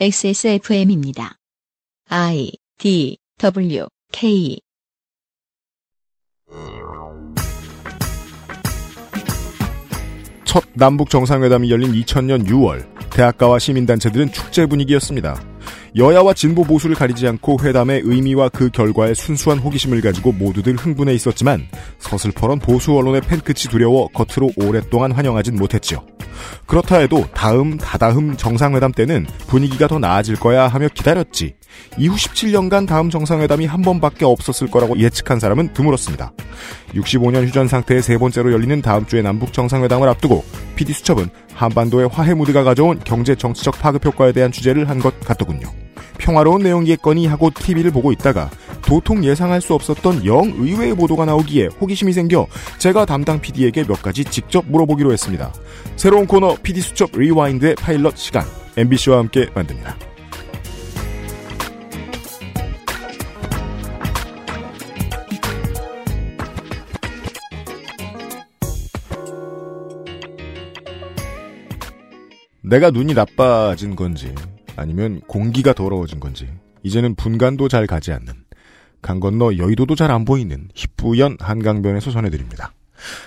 XSFM입니다. I D W K 첫 남북 정상회담이 열린 2000년 6월 대학가와 시민단체들은 축제 분위기였습니다. 여야와 진보 보수를 가리지 않고 회담의 의미와 그 결과에 순수한 호기심을 가지고 모두들 흥분해 있었지만 서슬퍼런 보수 언론의 팬끝이 두려워 겉으로 오랫동안 환영하진 못했지요. 그렇다 해도 다음 다다음 정상회담 때는 분위기가 더 나아질 거야 하며 기다렸지. 이후 17년간 다음 정상회담이 한 번밖에 없었을 거라고 예측한 사람은 드물었습니다. 65년 휴전 상태의 세 번째로 열리는 다음 주에 남북 정상회담을 앞두고 PD 수첩은 한반도의 화해 무드가 가져온 경제 정치적 파급 효과에 대한 취재를 한 것 같더군요. 평화로운 내용이겠거니 하고 TV를 보고 있다가 도통 예상할 수 없었던 영 의외의 보도가 나오기에 호기심이 생겨 제가 담당 PD에게 몇 가지 직접 물어보기로 했습니다. 새로운 코너 PD 수첩 리와인드의 파일럿 시간 MBC와 함께 만듭니다. 내가 눈이 나빠진 건지 아니면 공기가 더러워진 건지 이제는 분간도 잘 가지 않는 강 건너 여의도도 잘 안 보이는 희뿌연 한강변에서 전해드립니다.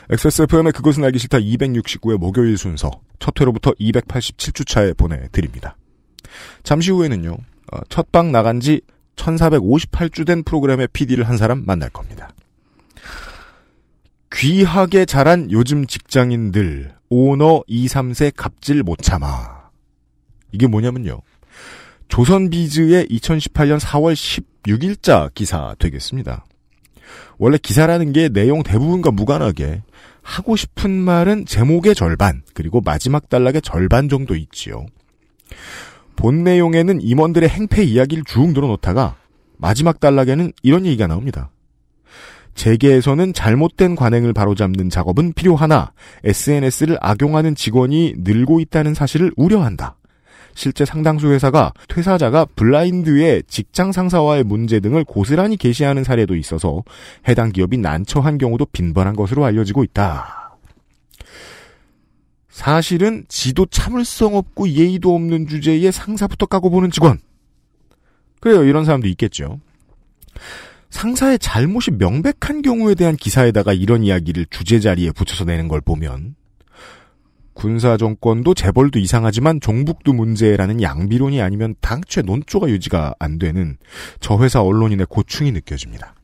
XSFM의 그것은 알기 싫다 269의 목요일 순서 첫 회로부터 287주차에 보내드립니다. 잠시 후에는요. 어, 첫방 나간 지 1458주 된 프로그램의 PD를 한 사람 만날 겁니다. 귀하게 자란 요즘 직장인들 오너 2, 3세 갑질 못 참아. 이게 뭐냐면요. 조선비즈의 2018년 4월 16일자 기사 되겠습니다. 원래 기사라는 게 내용 대부분과 무관하게 하고 싶은 말은 제목의 절반, 그리고 마지막 단락의 절반 정도 있지요. 본 내용에는 임원들의 행패 이야기를 쭉 늘어놓다가 마지막 단락에는 이런 얘기가 나옵니다. 재계에서는 잘못된 관행을 바로잡는 작업은 필요하나 SNS를 악용하는 직원이 늘고 있다는 사실을 우려한다. 실제 상당수 회사가 퇴사자가 블라인드의 직장 상사와의 문제 등을 고스란히 게시하는 사례도 있어서 해당 기업이 난처한 경우도 빈번한 것으로 알려지고 있다. 사실은 지도 참을성 없고 예의도 없는 주제에 상사부터 까고 보는 직원. 그래요. 이런 사람도 있겠죠. 상사의 잘못이 명백한 경우에 대한 기사에다가 이런 이야기를 주제 자리에 붙여서 내는 걸 보면 군사 정권도 재벌도 이상하지만 종북도 문제라는 양비론이 아니면 당초에 논조가 유지가 안 되는 저 회사 언론인의 고충이 느껴집니다.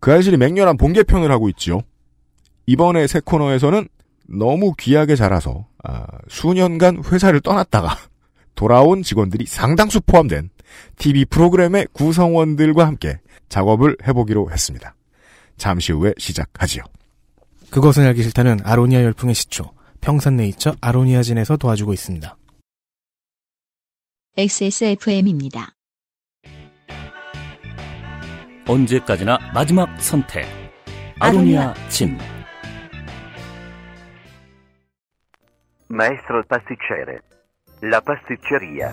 그 알실이 맹렬한 본개편을 하고 있지요. 이번에 새 코너에서는 너무 귀하게 자라서 아, 수년간 회사를 떠났다가 돌아온 직원들이 상당수 포함된 TV 프로그램의 구성원들과 함께 작업을 해보기로 했습니다. 잠시 후에 시작하지요. 그것은 알기 싫다는 아로니아 열풍의 시초 평산네 이처 아로니아진에서 도와주고 있습니다. XSFM입니다. 언제까지나 마지막 선택. 아로니아 진. Maestro pasticcere. La pasticceria.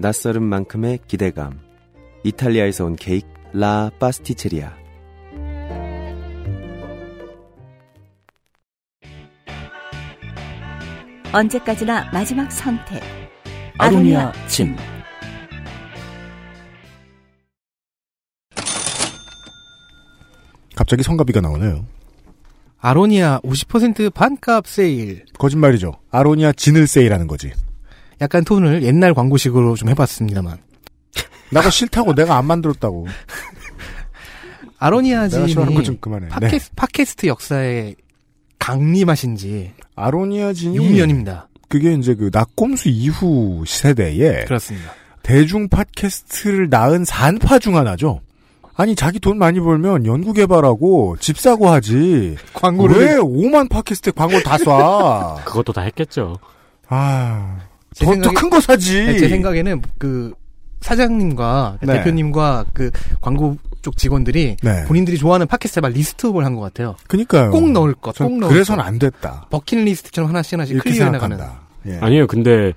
낯설은 만큼의 기대감. 이탈리아에서 온 케이크 라 파스티체리아. 언제까지나 마지막 선택. 아로니아 진. 갑자기 성가비가 나오네요. 아로니아 50% 반값 세일. 거짓말이죠. 아로니아 진을 세일하는 거지. 약간 톤을 옛날 광고식으로 좀 해봤습니다만. 나가 싫다고 내가 안 만들었다고. 아로니아 내가 싫어하는 거좀 진이 그만해. 네. 팟캐스, 팟캐스트 역사에 강림하신지 아로니아 진이 6년입니다. 그게 이제 그 낙곰수 이후 세대에 그렇습니다. 대중 팟캐스트를 낳은 산파 중 하나죠. 아니 자기 돈 많이 벌면 연구 개발하고 집 사고 하지. 광고를 왜 5만 팟캐스트에 광고를 다 쏴? 그것도 다 했겠죠. 아제 더 큰 거 사지. 네, 제 생각에는 그 사장님과 네. 대표님과 그 광고 쪽 직원들이 네. 본인들이 좋아하는 팟캐스트에 막 list up을 한 것 같아요. 그니까요. 꼭 넣을 것, 전꼭 넣을 그래서는 것. 안 됐다. 버킷리스트처럼 하나씩 하나씩 이렇게 clear해 나가는. 생각한다. 예. 아니에요. 근데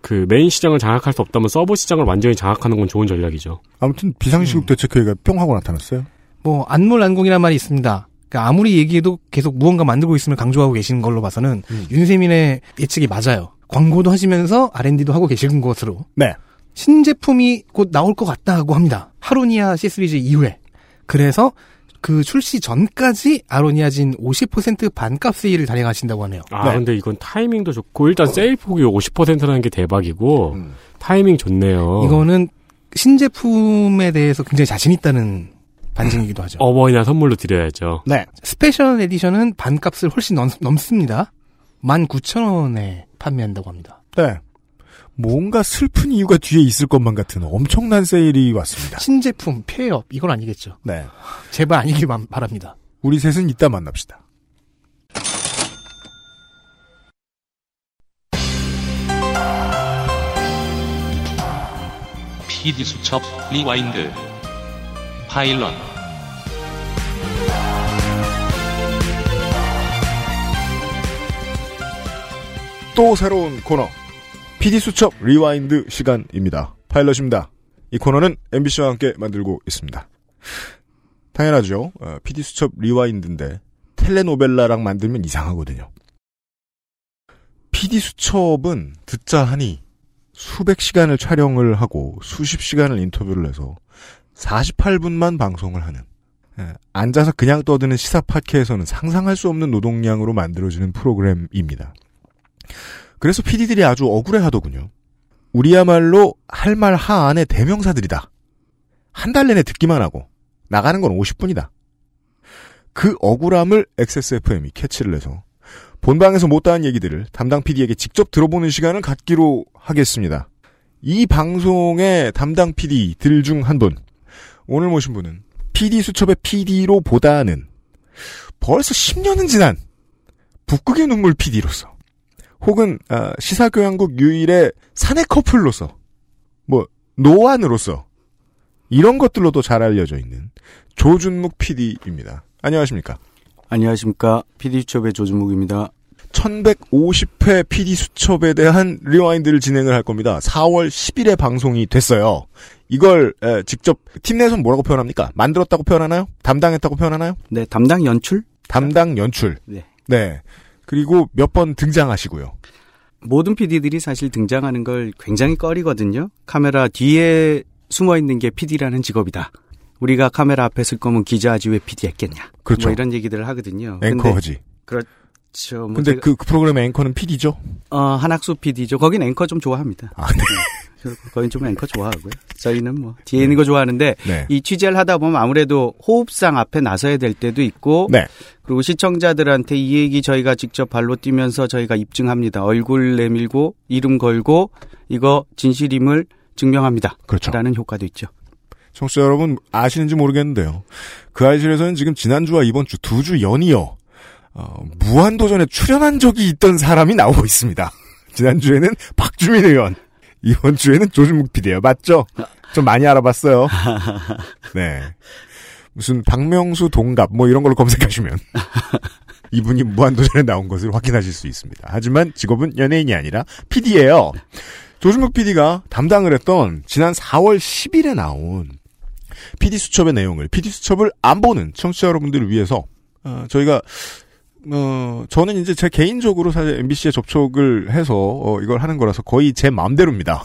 그 메인 시장을 장악할 수 없다면 sub 시장을 완전히 장악하는 건 좋은 전략이죠. 아무튼 비상시국 음. 대책회의가 뿅 하고 나타났어요. 뭐 안물안궁이란 말이 있습니다. 그러니까 아무리 얘기해도 계속 무언가 만들고 있음을 강조하고 계시는 걸로 봐서는 음. 윤세민의 예측이 맞아요. 광고도 하시면서 R&D도 하고 계시는 것으로 네. 신제품이 곧 나올 것 같다고 합니다. 아로니아 C3G 이후에. 그래서 그 출시 전까지 아로니아진 50% 반값 세일을 단행하신다고 하네요. 아 네. 근데 이건 타이밍도 좋고 일단 세일 폭이 50%라는 게 대박이고 음. 타이밍 좋네요. 이거는 신제품에 대해서 굉장히 자신 있다는 반증이기도 하죠. 어버이날 선물로 드려야죠. 네. special edition은 반값을 훨씬 넘, 넘습니다. 19,000원에 판매한다고 합니다. 네. 뭔가 슬픈 이유가 뒤에 있을 것만 같은 엄청난 세일이 왔습니다. 신제품, 폐업, 이건 아니겠죠. 네. 제발 아니길 바- 바랍니다. 우리 셋은 이따 만납시다. PD 수첩 리와인드 파일럿 또 새로운 코너. PD 수첩 리와인드 시간입니다. 파일럿입니다. 이 코너는 MBC와 함께 만들고 있습니다. 당연하죠. 어, PD 수첩 리와인드인데 텔레노벨라랑 만들면 이상하거든요. PD 수첩은 듣자 하니 수백 시간을 촬영을 하고 수십 시간을 인터뷰를 해서 48분만 방송을 하는 예, 앉아서 그냥 떠드는 시사 팟캐에서는 상상할 수 없는 노동량으로 만들어지는 프로그램입니다. 그래서 PD들이 아주 억울해 하더군요. 우리야말로 할 말 하안의 대명사들이다. 한 달 내내 듣기만 하고 나가는 건 50분이다. 그 억울함을 XSFM이 캐치를 해서 본방에서 못다한 얘기들을 담당 PD에게 직접 들어보는 시간을 갖기로 하겠습니다. 이 방송의 담당 PD들 중 한 분. 오늘 모신 분은 PD 수첩의 PD로 보다는 벌써 10년은 지난 북극의 눈물 PD로서 혹은 아, 시사교양국 유일의 사내 커플로서 뭐 노안으로서 이런 것들로도 잘 알려져 있는 조준묵 PD입니다. 안녕하십니까? 안녕하십니까. PD수첩의 조준묵입니다. 1150회 PD 수첩에 대한 rewind를 진행을 할 겁니다. 4월 10일에 방송이 됐어요. 이걸 에, 직접 팀 내에서는 뭐라고 표현합니까? 만들었다고 표현하나요? 담당했다고 표현하나요? 네, 담당 연출? 담당 연출. 네. 네. 그리고 몇 번 등장하시고요. 모든 PD들이 사실 등장하는 걸 굉장히 꺼리거든요. 카메라 뒤에 숨어 있는 게 PD라는 직업이다. 우리가 카메라 앞에 쓸 거면 기자하지 왜 PD 했겠냐. 그렇죠. 뭐 이런 얘기들을 하거든요. 앵커 근데- 하지. 그렇죠. 뭐 근데 그, 그 프로그램의 앵커는 PD죠? 어, 한학수 PD죠. 거긴 앵커 좀 좋아합니다. 아, 네. 거긴 좀 앵커 좋아하고요. 저희는 뭐 뒤에 있는 거 좋아하는데 네. 이 취재를 하다 보면 아무래도 호흡상 앞에 나서야 될 때도 있고 네. 그리고 시청자들한테 이 얘기 저희가 직접 발로 뛰면서 저희가 입증합니다. 얼굴 내밀고 이름 걸고 이거 진실임을 증명합니다. 그렇죠. 라는 효과도 있죠. 청취자 여러분 아시는지 모르겠는데요. 그 아이실에서는 지금 지난주와 이번 주 두 주 연이어 어, 무한도전에 출연한 적이 있던 사람이 나오고 있습니다. 지난주에는 박주민 의원, 이번 주에는 조준묵 PD예요. 맞죠? 좀 많이 알아봤어요. 네. 무슨 박명수 동갑 뭐 이런 걸로 검색하시면 이분이 무한도전에 나온 것을 확인하실 수 있습니다. 하지만 직업은 연예인이 아니라 PD예요. 조준묵 PD가 담당을 했던 지난 4월 10일에 나온 PD 수첩의 내용을 PD 수첩을 안 보는 청취자 여러분들을 위해서 어, 저희가 어, 저는 이제 제 개인적으로 사실 MBC에 접촉을 해서 어, 이걸 하는 거라서 거의 제 마음대로입니다.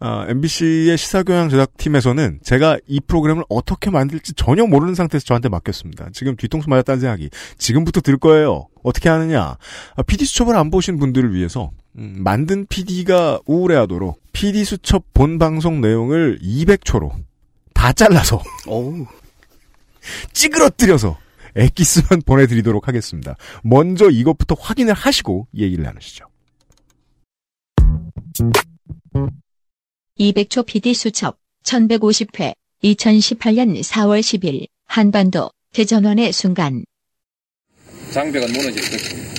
어, MBC의 시사교양 제작팀에서는 제가 이 프로그램을 어떻게 만들지 전혀 모르는 상태에서 저한테 맡겼습니다. 지금 뒤통수 맞았다는 생각이 지금부터 들 거예요. 어떻게 하느냐. 아, PD 수첩을 안 보신 분들을 위해서 음, 만든 PD가 우울해하도록 PD 수첩 본 방송 내용을 200초로 다 잘라서. 찌그러뜨려서 엑기스만 보내드리도록 하겠습니다. 먼저 이것부터 확인을 하시고 얘기를 나누시죠. 200초 PD 수첩 1150회 2018년 4월 10일 한반도 대전원의 순간 장벽은 무너질 것입니다.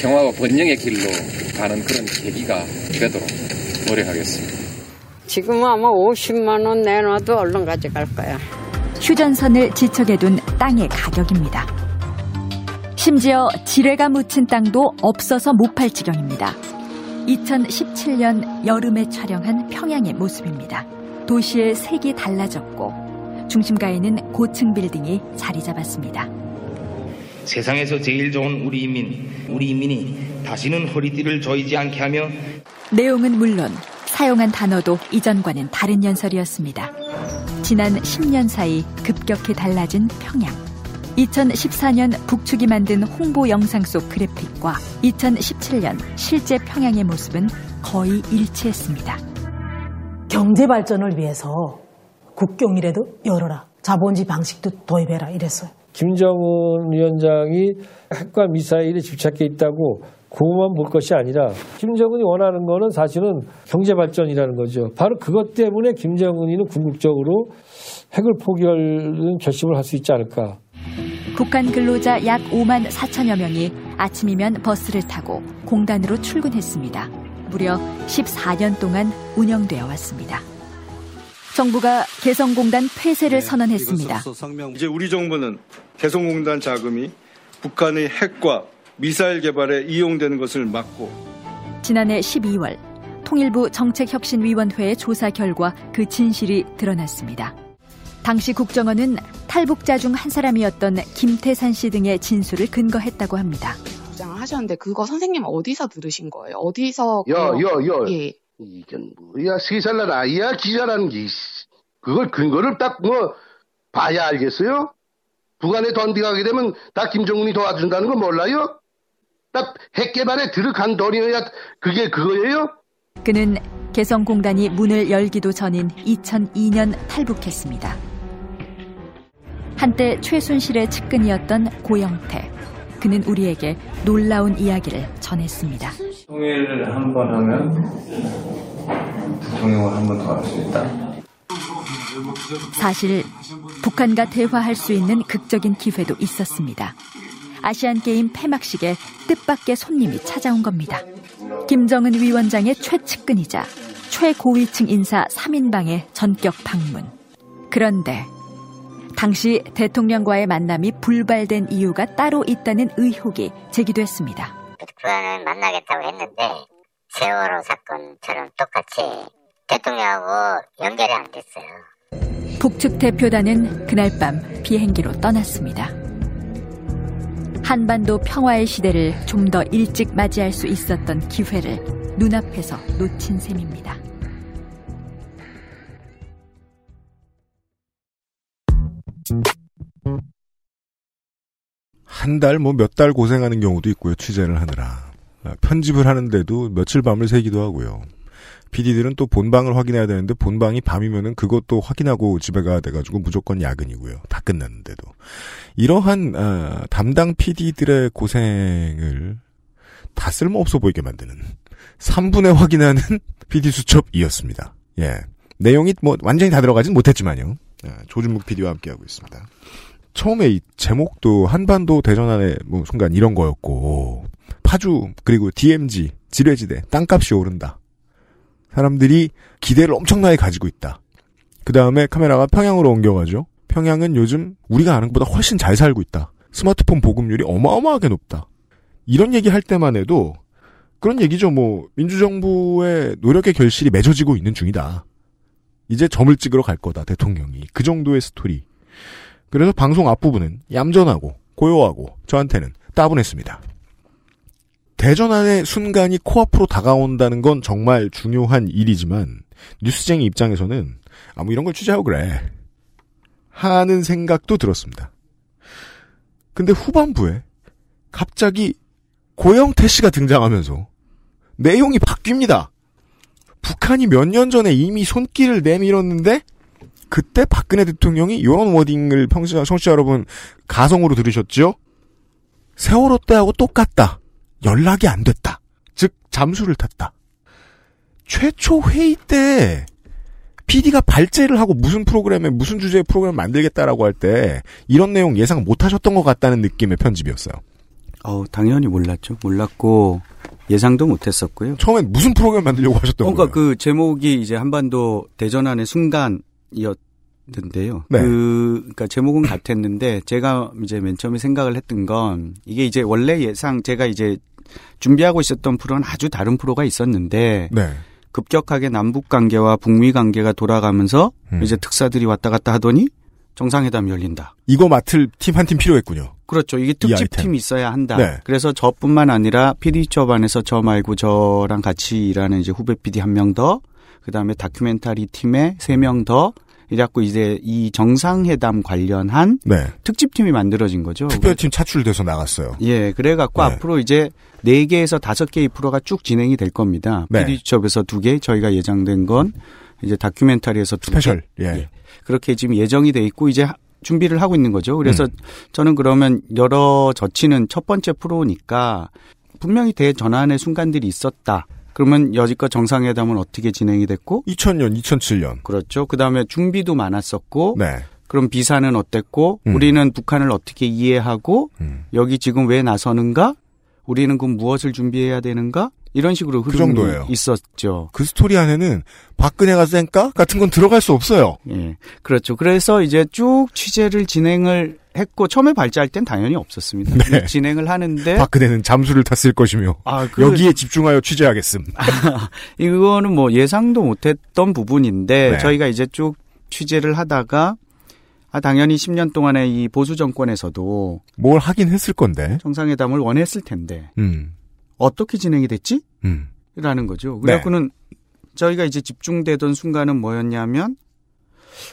평화와 번영의 길로 가는 그런 계기가 되도록 노력하겠습니다. 지금 아마 50만 원 내놔도 얼른 가져갈 거야. 휴전선을 지척에 둔 땅의 가격입니다. 심지어 지뢰가 묻힌 땅도 없어서 못 팔 지경입니다. 2017년 여름에 촬영한 평양의 모습입니다. 도시의 색이 달라졌고 중심가에는 고층 빌딩이 자리 잡았습니다. 세상에서 제일 좋은 우리 인민, 우리 인민이 다시는 허리띠를 조이지 않게 하며 내용은 물론 사용한 단어도 이전과는 다른 연설이었습니다. 지난 10년 사이 급격히 달라진 평양. 2014년 북측이 만든 홍보 영상 속 그래픽과 2017년 실제 평양의 모습은 거의 일치했습니다. 경제 발전을 위해서 국경이라도 열어라. 자본주의 방식도 도입해라 이랬어요. 김정은 위원장이 핵과 미사일에 집착해 있다고 그것만 볼 것이 아니라 김정은이 원하는 거는 사실은 경제 발전이라는 거죠. 바로 그것 때문에 김정은이는 궁극적으로 핵을 포기하는 결심을 할 수 있지 않을까. 북한 근로자 약 5만 4천여 명이 아침이면 버스를 타고 공단으로 출근했습니다. 무려 14년 동안 운영되어 왔습니다. 정부가 개성공단 폐쇄를 선언했습니다. 이제 우리 정부는 개성공단 자금이 북한의 핵과 미사일 개발에 이용되는 것을 막고 지난해 12월 통일부 정책혁신위원회의 조사 결과 그 진실이 드러났습니다. 당시 국정원은 탈북자 중 한 사람이었던 김태산 씨 등의 진술을 근거했다고 합니다. 하셨는데 그거 선생님 어디서 들으신 거예요? 어디서 야, 야, 야. 예. 이게 뭐야 세 살날 아이야 기자라는 게 그걸 근거를 딱 뭐 봐야 알겠어요? 북한에 던디가게 되면 다 김정은이 도와준다는 거 몰라요? 딱 핵 개발에 들어간 돈이어야 그게 그거예요? 그는 개성공단이 문을 열기도 전인 2002년 탈북했습니다. 한때 최순실의 측근이었던 고영태. 그는 우리에게 놀라운 이야기를 전했습니다. 통일을 한 번 하면 대통령을 한 번 더 할 수 있다. 사실 북한과 대화할 수 있는 극적인 기회도 있었습니다. 아시안게임 폐막식에 뜻밖의 손님이 찾아온 겁니다. 김정은 위원장의 최측근이자 최고위층 인사 3인방의 전격 방문. 그런데 당시 대통령과의 만남이 불발된 이유가 따로 있다는 의혹이 제기됐습니다. 북한을 만나겠다고 했는데 세월호 사건처럼 똑같이 대통령하고 연결이 안 됐어요. 북측 대표단은 그날 밤 비행기로 떠났습니다. 한반도 평화의 시대를 좀 더 일찍 맞이할 수 있었던 기회를 눈앞에서 놓친 셈입니다. 한 달, 뭐 몇 달 고생하는 경우도 있고요, 취재를 하느라. 편집을 하는데도 며칠 밤을 새기도 하고요. PD들은 또 본방을 확인해야 되는데 본방이 밤이면은 그것도 확인하고 집에 가야 돼가지고 무조건 야근이고요. 다 끝났는데도. 이러한, 어, 담당 PD들의 고생을 다 쓸모없어 보이게 만드는 3분의 확인하는 PD 수첩이었습니다. 예. 내용이 뭐 완전히 다 들어가진 못했지만요. 예, 조준묵 PD와 함께하고 있습니다. 처음에 이 제목도 한반도 대전환의 뭐 순간 이런 거였고 파주 그리고 DMZ 지뢰지대 땅값이 오른다. 사람들이 기대를 엄청나게 가지고 있다. 그 다음에 카메라가 평양으로 옮겨가죠. 평양은 요즘 우리가 아는 것보다 훨씬 잘 살고 있다. 스마트폰 보급률이 어마어마하게 높다. 이런 얘기 할 때만 해도 그런 얘기죠. 뭐 민주정부의 노력의 결실이 맺어지고 있는 중이다. 이제 점을 찍으러 갈 거다 대통령이 그 정도의 스토리. 그래서 방송 앞부분은 얌전하고 고요하고 저한테는 따분했습니다. 대전환의 순간이 코앞으로 다가온다는 건 정말 중요한 일이지만 뉴스쟁이 입장에서는 아무 이런 걸 취재하고 그래 하는 생각도 들었습니다. 근데 후반부에 갑자기 고영태 씨가 등장하면서 내용이 바뀝니다. 북한이 몇 년 전에 이미 손길을 내밀었는데 그때 박근혜 대통령이 이런 워딩을 평소 청취자 여러분 가성으로 들으셨죠? 세월호 때하고 똑같다. 연락이 안 됐다. 즉 잠수를 탔다. 최초 회의 때 PD가 발제를 하고 무슨 프로그램에 무슨 주제의 프로그램을 만들겠다라고 할 때 이런 내용 예상 못 하셨던 것 같다는 느낌의 편집이었어요. 어, 당연히 몰랐죠. 몰랐고 예상도 못 했었고요. 처음엔 무슨 프로그램 만들려고 하셨던 그러니까 거예요? 그 제목이 이제 한반도 대전환의 순간이었는데요. 네. 그 그러니까 제목은 같았는데 제가 이제 맨 처음에 생각을 했던 건 이게 이제 원래 예상 제가 이제 준비하고 있었던 프로는 아주 다른 프로가 있었는데 네. 급격하게 남북 관계와 북미 관계가 돌아가면서 음. 이제 특사들이 왔다 갔다 하더니 정상회담이 열린다. 이거 맡을 팀 한 팀 필요했군요. 그렇죠. 이게 아이템. 특집 팀이 있어야 한다. 네. 그래서 저뿐만 아니라 PD 처반에서 저 말고 저랑 같이 일하는 이제 후배 PD 한 명 더, 그 다음에 다큐멘터리 팀에 세 명 더, 이래갖고 이제 이 정상회담 관련한 네. 특집팀이 만들어진 거죠. 특별팀 차출돼서 나갔어요. 예, 그래갖고 네. 앞으로 이제 네 개에서 다섯 개의 프로가 쭉 진행이 될 겁니다. 네. PD수첩에서 두 개, 저희가 예정된 건 이제 다큐멘터리에서 두 special. 개. 예. 그렇게 지금 예정이 돼 있고 이제 하- 준비를 하고 있는 거죠. 그래서 음. 저는 그러면 열어젖히는 첫 번째 프로니까 분명히 대전환의 순간들이 있었다. 그러면 여지껏 정상회담은 어떻게 진행이 됐고? 2000년, 2007년. 그렇죠. 그 다음에 준비도 많았었고. 네. 그럼 비사는 어땠고? 음. 우리는 북한을 어떻게 이해하고? 음. 여기 지금 왜 나서는가? 우리는 그럼 무엇을 준비해야 되는가? 이런 식으로 그 흐름이 정도예요. 있었죠. 그 스토리 안에는 박근혜가 쌩까 같은 건 들어갈 수 없어요. 예. 그렇죠. 그래서 이제 쭉 취재를 진행을 했고 처음에 발제할 땐 당연히 없었습니다. 네. 진행을 하는데 박근혜는 잠수를 탔을 것이며 아, 그- 여기에 집중하여 취재하겠음. 이거는 뭐 예상도 못했던 부분인데 네. 저희가 이제 쭉 취재를 하다가 아 당연히 10년 동안의 이 보수 정권에서도 뭘 하긴 했을 건데. 정상회담을 원했을 텐데 음. 어떻게 진행이 됐지? 음. 라는 거죠. 네. 그래갖고는 저희가 이제 집중되던 순간은 뭐였냐면,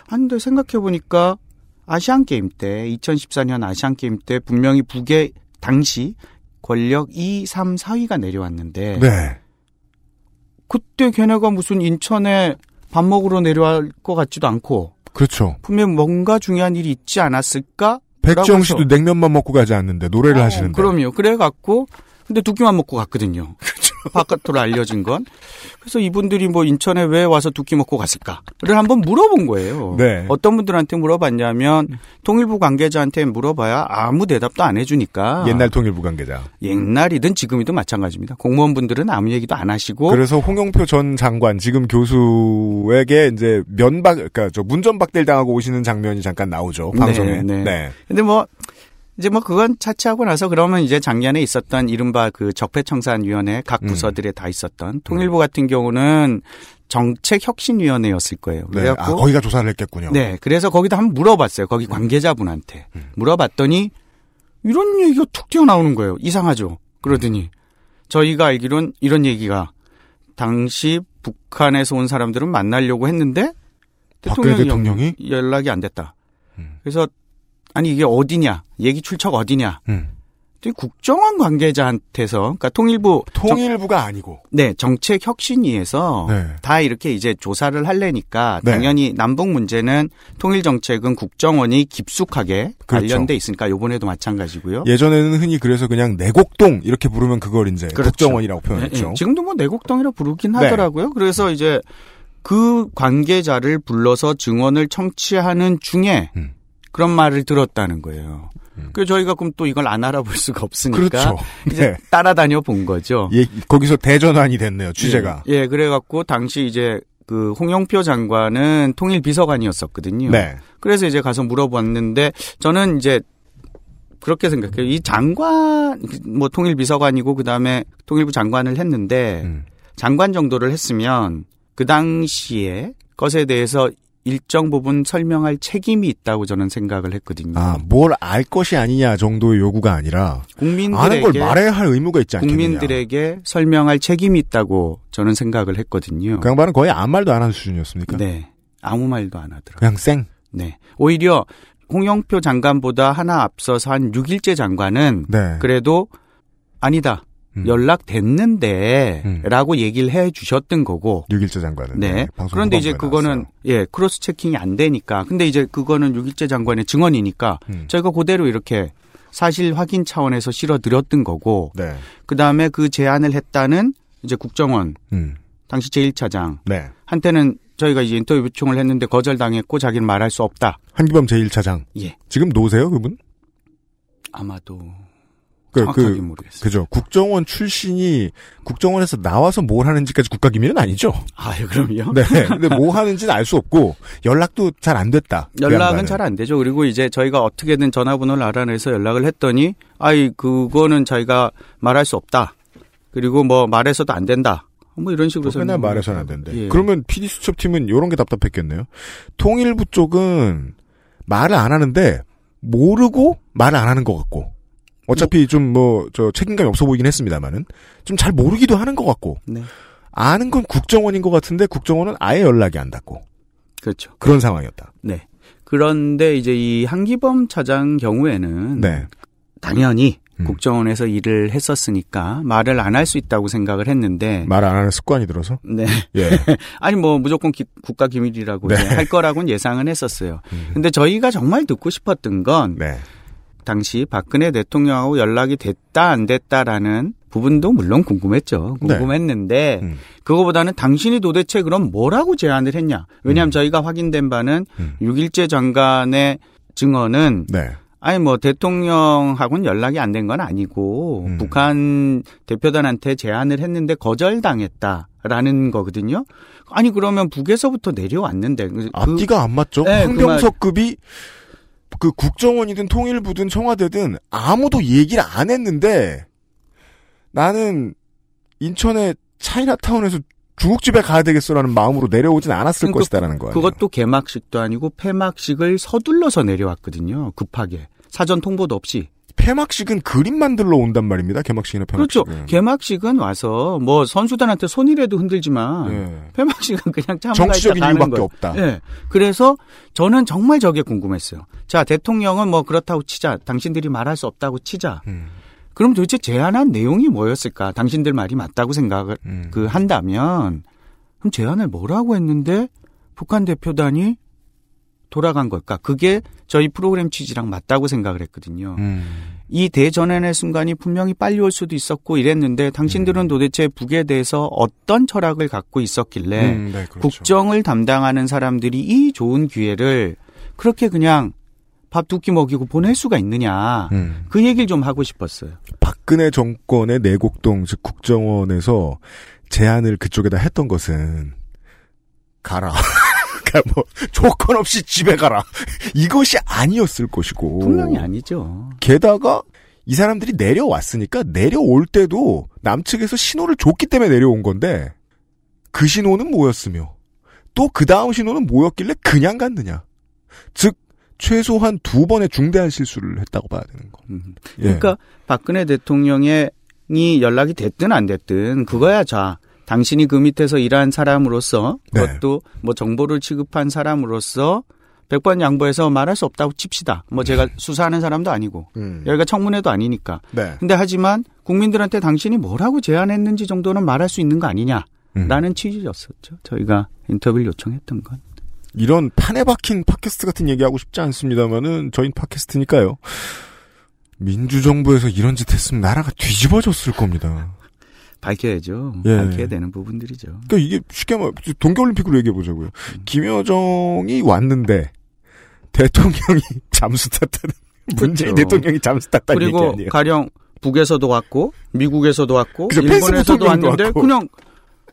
아, 근데 생각해 보니까 아시안 게임 때, 2014년 아시안 게임 때 분명히 북의 당시 권력 2, 3, 4위가 내려왔는데, 네. 그때 걔네가 무슨 인천에 밥 먹으러 내려갈 것 같지도 않고, 그렇죠. 분명 뭔가 중요한 일이 있지 않았을까? 백지영 씨도 냉면만 먹고 가지 않는데 노래를 하시는데. 그럼요. 그래 갖고 근데 두 끼만 먹고 갔거든요. 바깥으로 알려진 건. 그래서 이분들이 뭐 인천에 왜 와서 두 끼 먹고 갔을까를 한번 물어본 거예요. 네. 어떤 분들한테 물어봤냐면 통일부 관계자한테 물어봐야 아무 대답도 안 해주니까. 옛날 통일부 관계자. 옛날이든 지금이든 마찬가지입니다. 공무원분들은 아무 얘기도 안 하시고. 그래서 홍영표 전 장관 지금 교수에게 이제 면박 그러니까 저 문전박대를 당하고 오시는 장면이 잠깐 나오죠 방송에. 네, 네. 근데 뭐 이제 뭐 그건 차치하고 나서 그러면 이제 작년에 있었던 이른바 그 적폐청산위원회 각 음. 부서들에 다 있었던 통일부 같은 경우는 정책혁신위원회였을 거예요. 네. 그래갖고 아 거기가 조사를 했겠군요. 네, 그래서 거기다 한번 물어봤어요. 거기 음. 관계자분한테 물어봤더니 이런 얘기가 툭 튀어나오는 거예요. 이상하죠. 그러더니 저희가 알기론 이런 얘기가 당시 북한에서 온 사람들은 만나려고 했는데 박근혜 대통령이, 대통령이? 연락이 안 됐다. 그래서 아니 이게 어디냐? 얘기 출처가 어디냐? 음. 또 국정원 관계자한테서 그러니까 통일부 통일부가 아니고 네 정책 혁신위에서 네. 다 이렇게 이제 조사를 할래니까 네. 당연히 남북 문제는 통일 정책은 국정원이 깊숙하게 그렇죠. 관련돼 있으니까 이번에도 마찬가지고요. 예전에는 흔히 그래서 그냥 내곡동 이렇게 부르면 그걸 이제 그렇죠. 국정원이라고 표현했죠. 네, 네. 지금도 뭐 내곡동이라 부르긴 네. 하더라고요. 그래서 이제 그 관계자를 불러서 증언을 청취하는 중에 음. 그런 말을 들었다는 거예요. 그 저희가 그럼 또 이걸 안 알아볼 수가 없으니까 그렇죠. 이제 네. 따라다녀 본 거죠. 예, 거기서 대전환이 됐네요 취재가. 예, 예, 그래갖고 당시 이제 그 홍영표 장관은 통일 비서관이었었거든요. 네. 그래서 이제 가서 물어봤는데 저는 이제 그렇게 생각해요. 이 장관 뭐 통일 비서관이고 그 다음에 통일부 장관을 했는데 음. 장관 정도를 했으면 그 당시에 것에 대해서 일정 부분 설명할 책임이 있다고 저는 생각을 했거든요. 아, 뭘 알 것이 아니냐 정도의 요구가 아니라 국민들에게 아는 걸 말해야 할 의무가 있지 않겠느냐. 국민들에게 설명할 책임이 있다고 저는 생각을 했거든요. 그 양반은 거의 아무 말도 안 하는 수준이었습니까? 네. 아무 말도 안 하더라고요. 그냥 쌩. 네. 오히려 홍영표 장관보다 하나 앞서서 한 6일째 장관은 네. 그래도 아니다. 음. 연락됐는데 음. 라고 얘기를 해 주셨던 거고 6일째 장관은. 네. 방송 그런데 이제 그거는 나왔어요. 예, 크로스 체킹이 안 되니까. 근데 이제 그거는 6일째 장관의 증언이니까 음. 저희가 그대로 이렇게 사실 확인 차원에서 실어 드렸던 거고. 네. 그다음에 그 제안을 했다는 이제 국정원 음. 당시 제1차장 네. 한테는 저희가 이제 인터뷰 요청을 했는데 거절당했고 자기는 말할 수 없다. 한기범 제1차장. 예. 지금 노세요, 그분? 아마도 그, 그, 모르겠어요. 그죠. 국정원 출신이 국정원에서 나와서 뭘 하는지까지 국가기밀은 아니죠. 아, 그럼요. 네. 근데 뭐 하는지는 알 수 없고 연락도 잘 안 됐다. 그 연락은 양반은. 잘안 되죠. 그리고 이제 저희가 어떻게든 전화번호를 알아내서 연락을 했더니, 아이, 그거는 저희가 말할 수 없다. 그리고 뭐 말해서도 안 된다. 뭐 이런 식으로 맨날 설명을 말해서는 안. 된대. 예. 그러면 PD 수첩 팀은 이런 게 답답했겠네요. 통일부 쪽은 말을 안 하는데 모르고 말을 안 하는 것 같고 어차피 좀 뭐 저 책임감이 없어 보이긴 했습니다만은 좀 잘 모르기도 하는 것 같고 네. 아는 건 국정원인 것 같은데 국정원은 아예 연락이 안 닿고 그렇죠. 그런 상황이었다. 네. 그런데 이제 이 한기범 차장 경우에는 네. 당연히 음. 국정원에서 일을 했었으니까 말을 안 할 수 있다고 생각을 했는데 말 안 하는 습관이 들어서 네. 예. 아니 뭐 무조건 기- 국가 기밀이라고 네. 음. 할 거라고는 예상은 했었어요. 근데 저희가 정말 듣고 싶었던 건 네. 당시 박근혜 대통령하고 연락이 됐다 안 됐다라는 부분도 물론 궁금했죠. 네. 궁금했는데 음. 그거보다는 당신이 도대체 그럼 뭐라고 제안을 했냐? 왜냐하면 음. 저희가 확인된 바는 6일째 장관의 증언은 네. 아니 뭐 대통령하고는 연락이 안 된 건 아니고 음. 북한 대표단한테 제안을 했는데 거절당했다라는 거거든요. 아니 그러면 북에서부터 내려왔는데 그- 앞뒤가 안 맞죠. 네, 그 황병석급이 그 국정원이든 통일부든 청와대든 아무도 얘기를 안 했는데 나는 인천의 차이나타운에서 중국집에 가야 되겠어라는 마음으로 내려오진 않았을 그러니까 것이다라는 거예요. 그것도 개막식도 아니고 폐막식을 서둘러서 내려왔거든요. 급하게 사전 통보도 없이. 폐막식은 그림 만들러 온단 말입니다. 개막식이나 그렇죠. 폐막식은. 개막식은 와서 뭐 선수단한테 손이라도 흔들지만 네. 폐막식은 그냥 참가 정치적인 이유밖에 거예요. 없다. 예. 그래서 저는 정말 저게 궁금했어요. 자, 대통령은 뭐 그렇다고 치자. 당신들이 말할 수 없다고 치자. 음. 그럼 도대체 제안한 내용이 뭐였을까? 당신들 말이 맞다고 생각을 음. 그 한다면 그럼 제안을 뭐라고 했는데 북한 대표단이 돌아간 걸까? 그게 저희 프로그램 취지랑 맞다고 생각을 했거든요. 음. 이 대전환의 순간이 분명히 빨리 올 수도 있었고 이랬는데 당신들은 도대체 북에 대해서 어떤 철학을 갖고 있었길래 음, 네, 그렇죠. 국정을 담당하는 사람들이 이 좋은 기회를 그렇게 그냥 밥 두 끼 먹이고 보낼 수가 있느냐. 음. 그 얘기를 좀 하고 싶었어요. 박근혜 정권의 내곡동 즉 국정원에서 제안을 그쪽에다 했던 것은 가라. 그러니까 뭐 조건 없이 집에 가라. 이것이 아니었을 것이고. 분명히 아니죠. 게다가 이 사람들이 내려왔으니까 내려올 때도 남측에서 신호를 줬기 때문에 내려온 건데 그 신호는 뭐였으며 또 그 다음 신호는 뭐였길래 그냥 갔느냐. 즉 최소한 두 번의 중대한 실수를 했다고 봐야 되는 거. 예. 그러니까 박근혜 대통령이 연락이 됐든 안 됐든 그거야 자 당신이 그 밑에서 일한 사람으로서 네. 그것도 뭐 정보를 취급한 사람으로서 백번 양보해서 말할 수 없다고 칩시다. 뭐 제가 수사하는 사람도 아니고 음. 여기가 청문회도 아니니까. 네. 근데 하지만 국민들한테 당신이 뭐라고 제안했는지 정도는 말할 수 있는 거 아니냐라는 음. 취지였었죠. 저희가 인터뷰를 요청했던 건. 이런 판에 박힌 팟캐스트 같은 얘기하고 싶지 않습니다만은 저희 팟캐스트니까요. 민주정부에서 이런 짓 했으면 나라가 뒤집어졌을 겁니다. 밝혀야죠. 예. 밝혀야 되는 부분들이죠. 그러니까 이게 쉽게 말해 동계올림픽으로 얘기해 보자고요. 음. 김여정이 왔는데 대통령이 잠수 탔다는 문재인 그렇죠. 대통령이 잠수 탔다는 얘기 그리고 아니에요. 가령 북에서도 왔고 미국에서도 왔고 펜스 일본에서도 왔는데 왔고. 그냥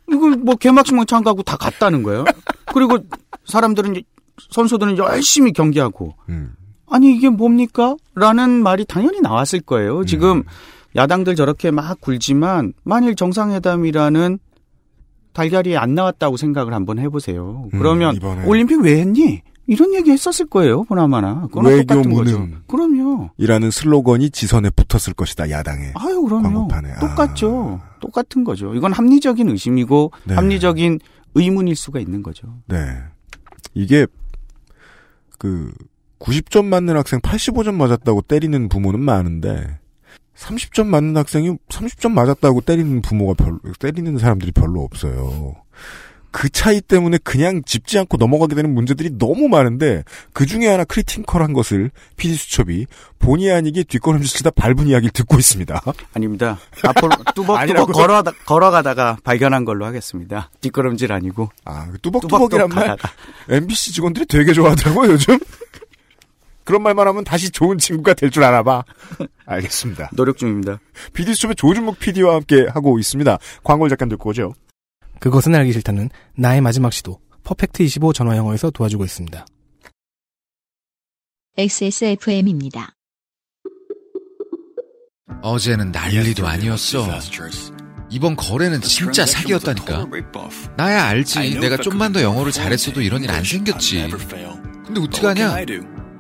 이거 뭐 개막식만 참가하고 다 갔다는 거예요. 그리고 사람들은 선수들은 열심히 경기하고 음. 아니 이게 뭡니까? 라는 말이 당연히 나왔을 거예요. 음. 지금 야당들 저렇게 막 굴지만 만일 정상회담이라는 달걀이 안 나왔다고 생각을 한번 해보세요. 음, 그러면 이번에. 올림픽 왜 했니? 이런 얘기 했었을 거예요. 보나마나. 외교. 무능. 그럼요. 이라는 슬로건이 지선에 붙었을 것이다 야당에. 아유, 그럼요. 광고판에. 아. 똑같죠. 똑같은 거죠. 이건 합리적인 의심이고 네. 합리적인 의문일 수가 있는 거죠. 네. 이게 그 90점 맞는 학생 85점 맞았다고 때리는 부모는 많은데 30점 맞는 학생이 30점 맞았다고 때리는 부모가 별로 때리는 사람들이 별로 없어요. 그 차이 때문에 그냥 짚지 않고 넘어가게 되는 문제들이 너무 많은데 그 중에 하나 크리티컬한 것을 PD 수첩이 본의 아니게 뒷걸음질 치다 밟은 이야기를 듣고 있습니다. 아닙니다. 앞으로 뚜벅뚜벅? 걸어, 걸어가다가 발견한 걸로 하겠습니다. 뒷걸음질 아니고. 아, 뚜벅뚜벅이란 말. MBC 직원들이 되게 좋아하더라고요 요즘. 그런 말만 하면 다시 좋은 친구가 될 줄 알아봐. 알겠습니다. 노력 중입니다. PD수첩의 조준묵 PD와 함께 하고 있습니다. 광고를 잠깐 듣고 오죠. 그것은 알기 싫다는 나의 마지막 시도 퍼펙트 25 전화 영어에서 도와주고 있습니다. XSFM입니다. 어제는 난리도 아니었어. 이번 거래는 진짜 사기였다니까. 나야 알지. 내가 좀만 더 영어를 잘했어도 이런 일 안 생겼지. 근데 어떡하냐?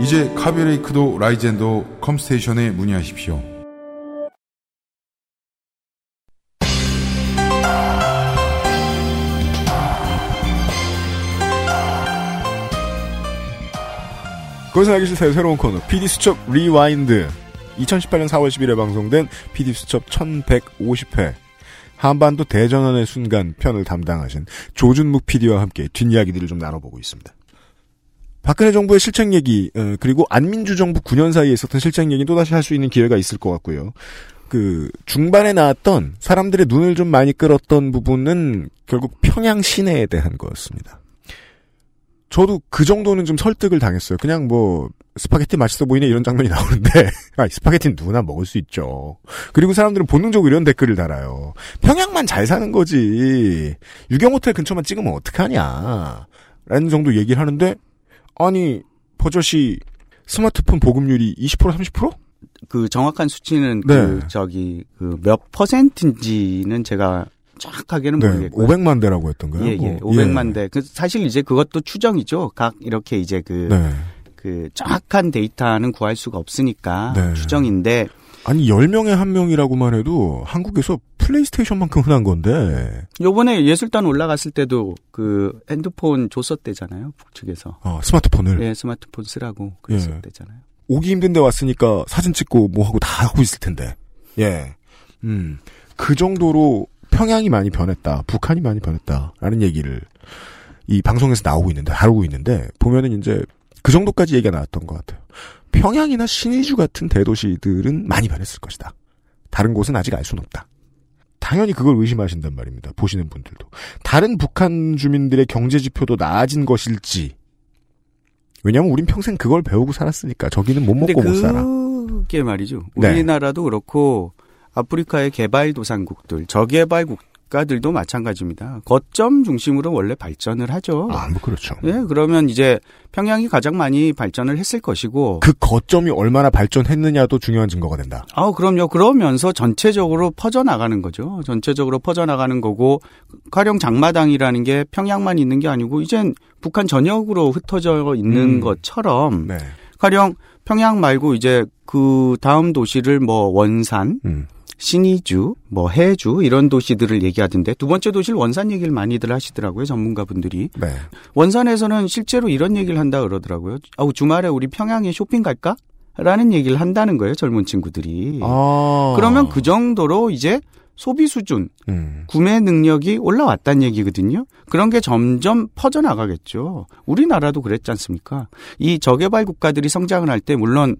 이제 카비레이크도 라이젠도 컴스테이션에 문의하십시오. 그것은 알기 싫다의 새로운 코너 PD수첩 rewind 2018년 4월 10일에 방송된 PD수첩 1150회 한반도 대전환의 순간 편을 담당하신 조준묵 PD와 함께 뒷이야기들을 좀 나눠보고 있습니다. 박근혜 정부의 실책 얘기 어, 그리고 안민주 정부 9년 사이에 있었던 실책 얘기 또다시 할 수 있는 기회가 있을 것 같고요. 그 중반에 나왔던 사람들의 눈을 좀 많이 끌었던 부분은 결국 평양 시내에 대한 거였습니다. 저도 그 정도는 좀 설득을 당했어요. 그냥 뭐 스파게티 맛있어 보이네 이런 장면이 나오는데 아, 스파게티는 누구나 먹을 수 있죠. 그리고 사람들은 본능적으로 이런 댓글을 달아요. 평양만 잘 사는 거지. 유경호텔 근처만 찍으면 어떡하냐. 라는 정도 얘기를 하는데 아니 버젓이 스마트폰 보급률이 20% 30%? 그 정확한 수치는 네. 그 저기 그 몇 퍼센트인지는 제가 정확하게는 네, 모르겠고요. 500만 대라고 했던가요? 예, 예. 뭐, 500만 대. 그 사실 이제 그것도 추정이죠. 각 이렇게 이제 그, 네. 그 정확한 데이터는 구할 수가 없으니까 네. 추정인데 아니 10명에 한 명이라고만 해도 한국에서 플레이스테이션만큼 흔한 건데 요번에 예술단 올라갔을 때도 그 핸드폰 줬었대잖아요. 북측에서. 어, 스마트폰을 예, 스마트폰 쓰라고 그랬을 예. 오기 힘든데 왔으니까 사진 찍고 뭐 하고 다 하고 있을 텐데. 예. 음. 그 정도로 평양이 많이 변했다. 북한이 많이 변했다 라는 얘기를 이 방송에서 나오고 있는데 다루고 있는데 보면은 이제 그 정도까지 얘기가 나왔던 것 같아요. 평양이나 신의주 같은 대도시들은 많이 변했을 것이다. 다른 곳은 아직 알 수는 없다. 당연히 그걸 의심하신단 말입니다. 보시는 분들도. 다른 북한 주민들의 경제 지표도 나아진 것일지. 왜냐하면 우린 평생 그걸 배우고 살았으니까 저기는 못 먹고 못 살아. 그게 말이죠. 네. 우리나라도 그렇고 아프리카의 개발 도상국들, 저개발 국 가들도 마찬가지입니다. 거점 중심으로 원래 발전을 하죠. 아, 뭐 그렇죠. 예, 그러면 이제 평양이 가장 많이 발전을 했을 것이고 그 거점이 얼마나 발전했느냐도 중요한 증거가 된다. 아, 그럼요. 그러면서 전체적으로 퍼져 나가는 거죠. 전체적으로 퍼져 나가는 거고, 가령 장마당이라는 게 평양만 있는 게 아니고, 이젠 북한 전역으로 흩어져 있는 음. 것처럼, 네. 가령 평양 말고 이제 그 다음 도시를 뭐 원산, 음. 신의주, 뭐 해주 이런 도시들을 얘기하던데 두 번째 도시를 원산 얘기를 많이들 하시더라고요 전문가분들이 네. 원산에서는 실제로 이런 얘기를 한다 그러더라고요. 아우 주말에 우리 평양에 쇼핑 갈까? 라는 얘기를 한다는 거예요 젊은 친구들이. 아. 그러면 그 정도로 이제 소비 수준, 음. 구매 능력이 올라왔다는 얘기거든요. 그런 게 점점 퍼져나가겠죠. 우리나라도 그랬지 않습니까? 이 저개발 국가들이 성장을 할 때 물론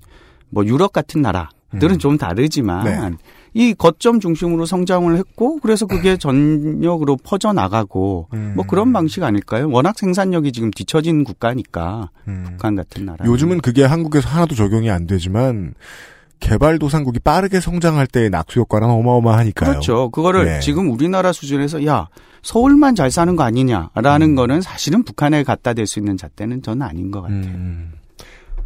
뭐 유럽 같은 나라 들은 음. 좀 다르지만 네. 이 거점 중심으로 성장을 했고 그래서 그게 전역으로 퍼져 나가고 음. 뭐 그런 방식 아닐까요? 워낙 생산력이 지금 뒤처진 국가니까 북한 같은 나라. 음. 요즘은 그게 한국에서 하나도 적용이 안 되지만 개발도상국이 빠르게 성장할 때의 낙수 효과는 어마어마하니까요. 그렇죠. 그거를 네. 지금 우리나라 수준에서 야 서울만 잘 사는 거 음. 아니냐라는 거는 사실은 북한에 갖다 댈 수 있는 잣대는 저는 아닌 것 같아요.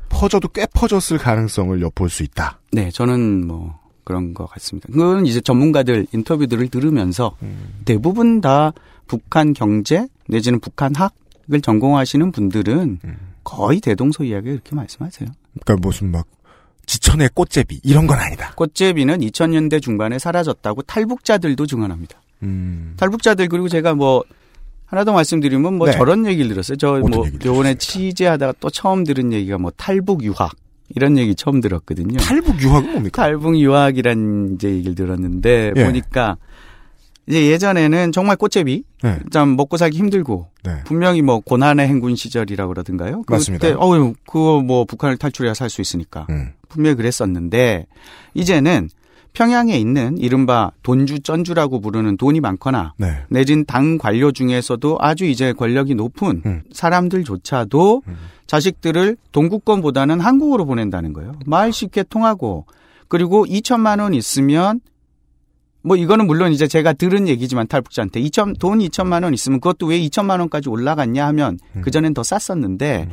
퍼져도 꽤 퍼졌을 가능성을 엿볼 수 있다. 네, 저는 뭐 그런 것 같습니다. 그건 이제 전문가들 인터뷰들을 들으면서 음. 대부분 다 북한 경제 내지는 북한학을 전공하시는 분들은 음. 거의 대동소이하게 이렇게 말씀하세요. 그러니까 무슨 막 지천의 꽃제비 이런 건 아니다. 꽃제비는 2000년대 중반에 사라졌다고 탈북자들도 증언합니다. 음. 탈북자들 그리고 제가 뭐 하나 더 말씀드리면 뭐 네. 저런 얘기를 들었어요. 저 어떤 뭐 얘기를 요번에 취재하다가 또 처음 들은 얘기가 뭐 탈북 유학 이런 얘기 처음 들었거든요. 탈북 유학은 뭡니까? 탈북 유학이란 이제 얘기를 들었는데 예. 보니까 이제 예전에는 정말 꽃제비 네. 참 먹고 살기 힘들고 네. 분명히 뭐 고난의 행군 시절이라고 그러던가요? 맞습니다. 그때 어유 그거 뭐 북한을 탈출해야 살 수 있으니까 음. 분명히 그랬었는데 이제는 평양에 있는 이른바 돈주 쩐주라고 부르는 돈이 많거나 네. 내진 당 관료 중에서도 아주 이제 권력이 높은 음. 사람들조차도 자식들을 동구권보다는 한국으로 보낸다는 거예요. 말 쉽게 통하고 그리고 2천만 원 있으면 뭐 이거는 물론 이제 제가 들은 얘기지만 탈북자한테 2천 돈 2천만 원 있으면 그것도 왜 2천만 원까지 올라갔냐 하면 음. 그 전엔 더 쌌었는데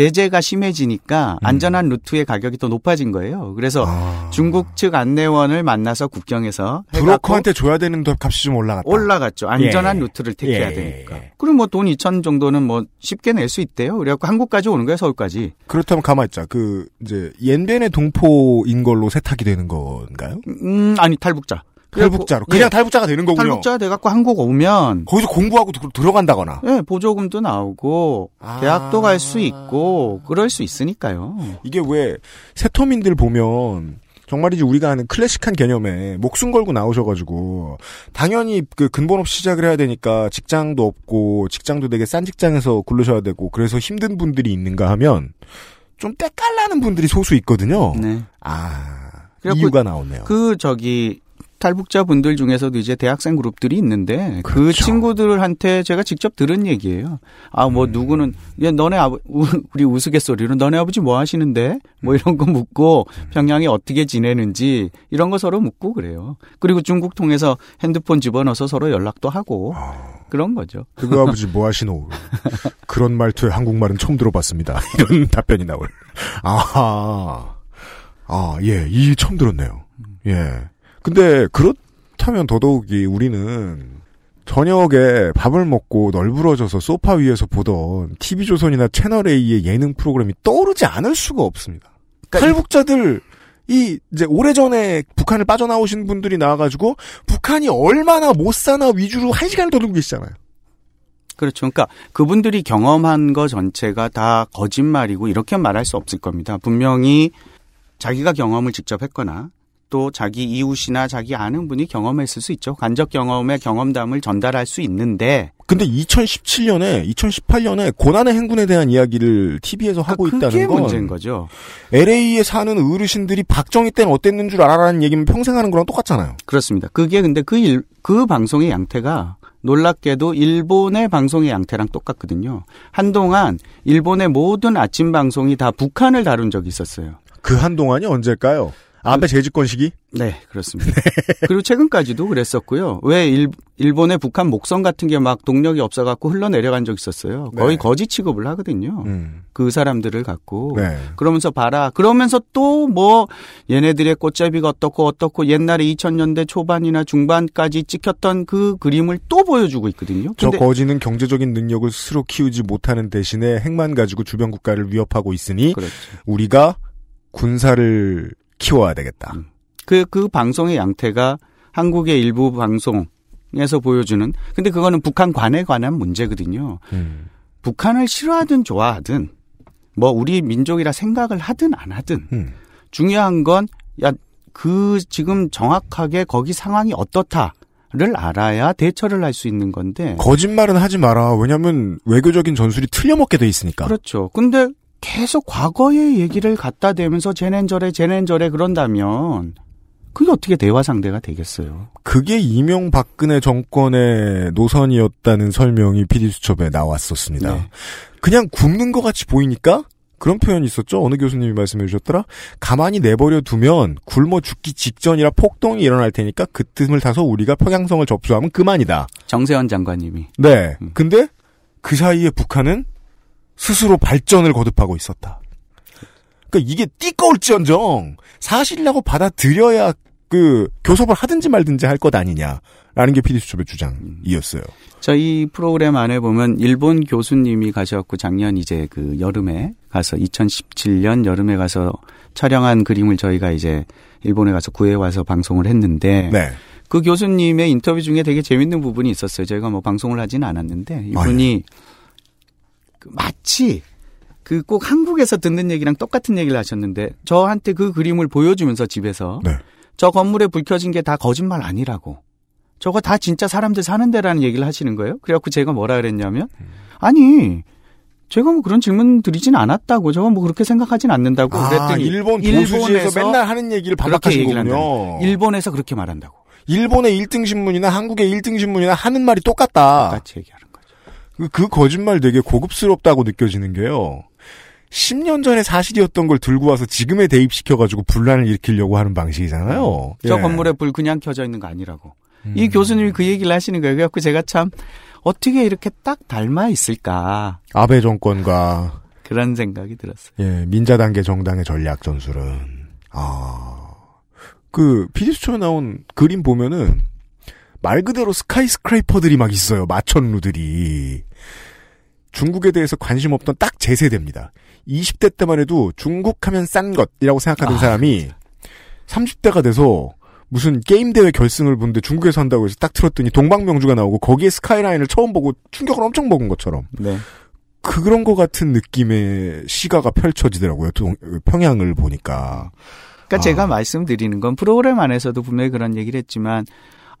제재가 심해지니까 음. 안전한 루트의 가격이 더 높아진 거예요. 그래서 중국 측 안내원을 만나서 국경에서 아. 브로커한테 줘야 되는 값이 좀 올라갔다. 올라갔죠. 안전한 예. 루트를 택해야 예. 되니까. 그럼 뭐돈 2천 정도는 뭐 쉽게 낼 수 있대요. 그래갖고 한국까지 오는 거예요, 서울까지. 그렇다면 가만 있자. 그 이제 옌벤의 동포인 걸로 세탁이 되는 건가요? 음, 아니 탈북자. 탈북자로 그냥 예. 탈북자가 되는 거군요. 탈북자가 돼갖고 한국 오면 거기서 공부하고 들- 들어간다거나. 예, 보조금도 나오고 아. 대학도 갈 수 있고 그럴 수 있으니까요. 이게 왜 세터민들 보면 정말이지 우리가 아는 클래식한 개념에 목숨 걸고 나오셔가지고 당연히 그 근본 없이 시작을 해야 되니까 직장도 없고 직장도 되게 싼 직장에서 굴르셔야 되고 그래서 힘든 분들이 있는가 하면 좀 때깔나는 분들이 소수 있거든요. 네. 아 이유가 나오네요. 그 저기 탈북자 분들 중에서도 이제 대학생 그룹들이 있는데 그 그렇죠. 친구들한테 제가 직접 들은 얘기예요. 아뭐 음. 누구는 야 너네 아버 우- 우리 우스갯소리로 너네 아버지 뭐 하시는데 뭐 이런 거 묻고 평양에 어떻게 지내는지 이런 거 서로 묻고 그래요. 그리고 중국 통해서 핸드폰 집어넣어서 서로 연락도 하고 그런 거죠. 그 아버지 뭐 하시노? 그런 말투의 한국말은 처음 들어봤습니다. 이런 답변이 나올. 아하. 아, 예, 이 처음 들었네요. 예. 근데 그렇다면 더더욱이 우리는 저녁에 밥을 먹고 널브러져서 소파 위에서 보던 TV조선이나 채널A의 예능 프로그램이 떠오르지 않을 수가 없습니다. 탈북자들, 이, 이제 오래전에 북한을 빠져나오신 분들이 나와가지고, 북한이 얼마나 못 사나 위주로 한 시간을 떠들고 계시잖아요. 그렇죠. 그러니까 그분들이 경험한 거 전체가 다 거짓말이고 이렇게 말할 수 없을 겁니다. 분명히 자기가 경험을 직접 했거나 또 자기 이웃이나 자기 아는 분이 경험했을 수 있죠. 간접 경험의 경험담을 전달할 수 있는데 근데 2017년에 2018년에 고난의 행군에 대한 이야기를 TV에서 하고 그게 있다는 건 문제인 거죠. LA에 사는 어르신들이 박정희 때는 어땠는 줄 알아라는 얘기면 평생 하는 거랑 똑같잖아요. 그렇습니다. 그게 근데 그, 일, 그 방송의 양태가 놀랍게도 일본의 방송의 양태랑 똑같거든요. 한동안 일본의 모든 아침 방송이 다 북한을 다룬 적이 있었어요. 그 한동안이 언제일까요? 아베 재집권 시기? 네, 그렇습니다. 그리고 최근까지도 그랬었고요. 왜 일, 일본의 북한 목성 같은 게 막 동력이 없어갖고 흘러내려간 적 있었어요. 거의 네. 거지 취급을 하거든요. 음. 그 사람들을 갖고. 네. 그러면서 봐라. 그러면서 또 뭐 얘네들의 꽃제비가 어떻고 어떻고 옛날에 2000년대 초반이나 중반까지 찍혔던 그 그림을 또 보여주고 있거든요. 저 거지는 경제적인 능력을 스스로 키우지 못하는 대신에 핵만 가지고 주변 국가를 위협하고 있으니 그렇죠. 우리가 군사를 키워야 되겠다. 그, 그 방송의 양태가 한국의 일부 방송에서 보여주는, 근데 그거는 북한 관에 관한 문제거든요. 음. 북한을 싫어하든 좋아하든, 뭐 우리 민족이라 생각을 하든 안 하든, 음. 중요한 건, 야, 그 지금 정확하게 거기 상황이 어떻다 를 알아야 대처를 할 수 있는 건데. 거짓말은 하지 마라. 왜냐면 외교적인 전술이 틀려먹게 돼 있으니까. 그렇죠. 근데 계속 과거의 얘기를 갖다 대면서 쟤넨 저래 쟤넨 저래 그런다면 그게 어떻게 대화 상대가 되겠어요? 그게 이명박근혜 정권의 노선이었다는 설명이 PD수첩에 나왔었습니다. 네. 그냥 굶는 것 같이 보이니까 그런 표현이 있었죠. 어느 교수님이 말씀해 주셨더라. 가만히 내버려 두면 굶어 죽기 직전이라 폭동이 일어날 테니까 그 틈을 타서 우리가 평양성을 접수하면 그만이다. 정세현 장관님이. 네. 근데 그 사이에 북한은 스스로 발전을 거듭하고 있었다. 그러니까 이게 띠꺼울지언정 사실이라고 받아들여야 그 교섭을 하든지 말든지 할 것 아니냐라는 게 PD수첩의 주장이었어요. 저희 프로그램 안에 보면 일본 교수님이 가셔갖고 작년 이제 그 여름에 가서 2017년 여름에 가서 촬영한 그림을 저희가 이제 일본에 가서 구해 와서 방송을 했는데 네. 그 교수님의 인터뷰 중에 되게 재밌는 부분이 있었어요. 저희가 뭐 방송을 하진 않았는데 이분이 그 마치 그 꼭 한국에서 듣는 얘기랑 똑같은 얘기를 하셨는데 저한테 그 그림을 보여주면서 집에서 네. 저 건물에 불 켜진 게 다 거짓말 아니라고. 저거 다 진짜 사람들 사는 데라는 얘기를 하시는 거예요. 그래갖고 제가 뭐라 그랬냐면 아니 제가 뭐 그런 질문 드리진 않았다고 저거 뭐 그렇게 생각하진 않는다고 아, 그랬더니 일본 도수지에서 맨날 하는 얘기를 반박하신 거군요. 일본에서 그렇게 말한다고. 일본의 1등 신문이나 한국의 1등 신문이나 하는 말이 똑같다. 똑같이 얘기하는 거죠. 그, 그 거짓말 되게 고급스럽다고 느껴지는 게요. 10년 전에 사실이었던 걸 들고 와서 지금에 대입시켜가지고 분란을 일으키려고 하는 방식이잖아요. 저 예. 건물에 불 그냥 켜져 있는 거 아니라고. 이 교수님이 그 얘기를 하시는 거예요. 그래갖고 제가 참 어떻게 이렇게 딱 닮아 있을까 아베 정권과 그런 생각이 들었어요. 예, 민자 단계 정당의 전략 전술은 아. 그 피디수초에 나온 그림 보면은 말 그대로 스카이스크레이퍼들이 막 있어요. 마천루들이. 중국에 대해서 관심 없던 딱 제 세대입니다. 20대 때만 해도 중국 하면 싼 것이라고 생각하던 아, 사람이 30대가 돼서 무슨 게임 대회 결승을 보는데 중국에서 한다고 해서 딱 틀었더니 동방명주가 나오고 거기에 스카이라인을 처음 보고 충격을 엄청 먹은 것처럼 네. 그런 것 같은 느낌의 시가가 펼쳐지더라고요. 동- 평양을 보니까. 그러니까 제가 말씀드리는 건 프로그램 안에서도 분명히 그런 얘기를 했지만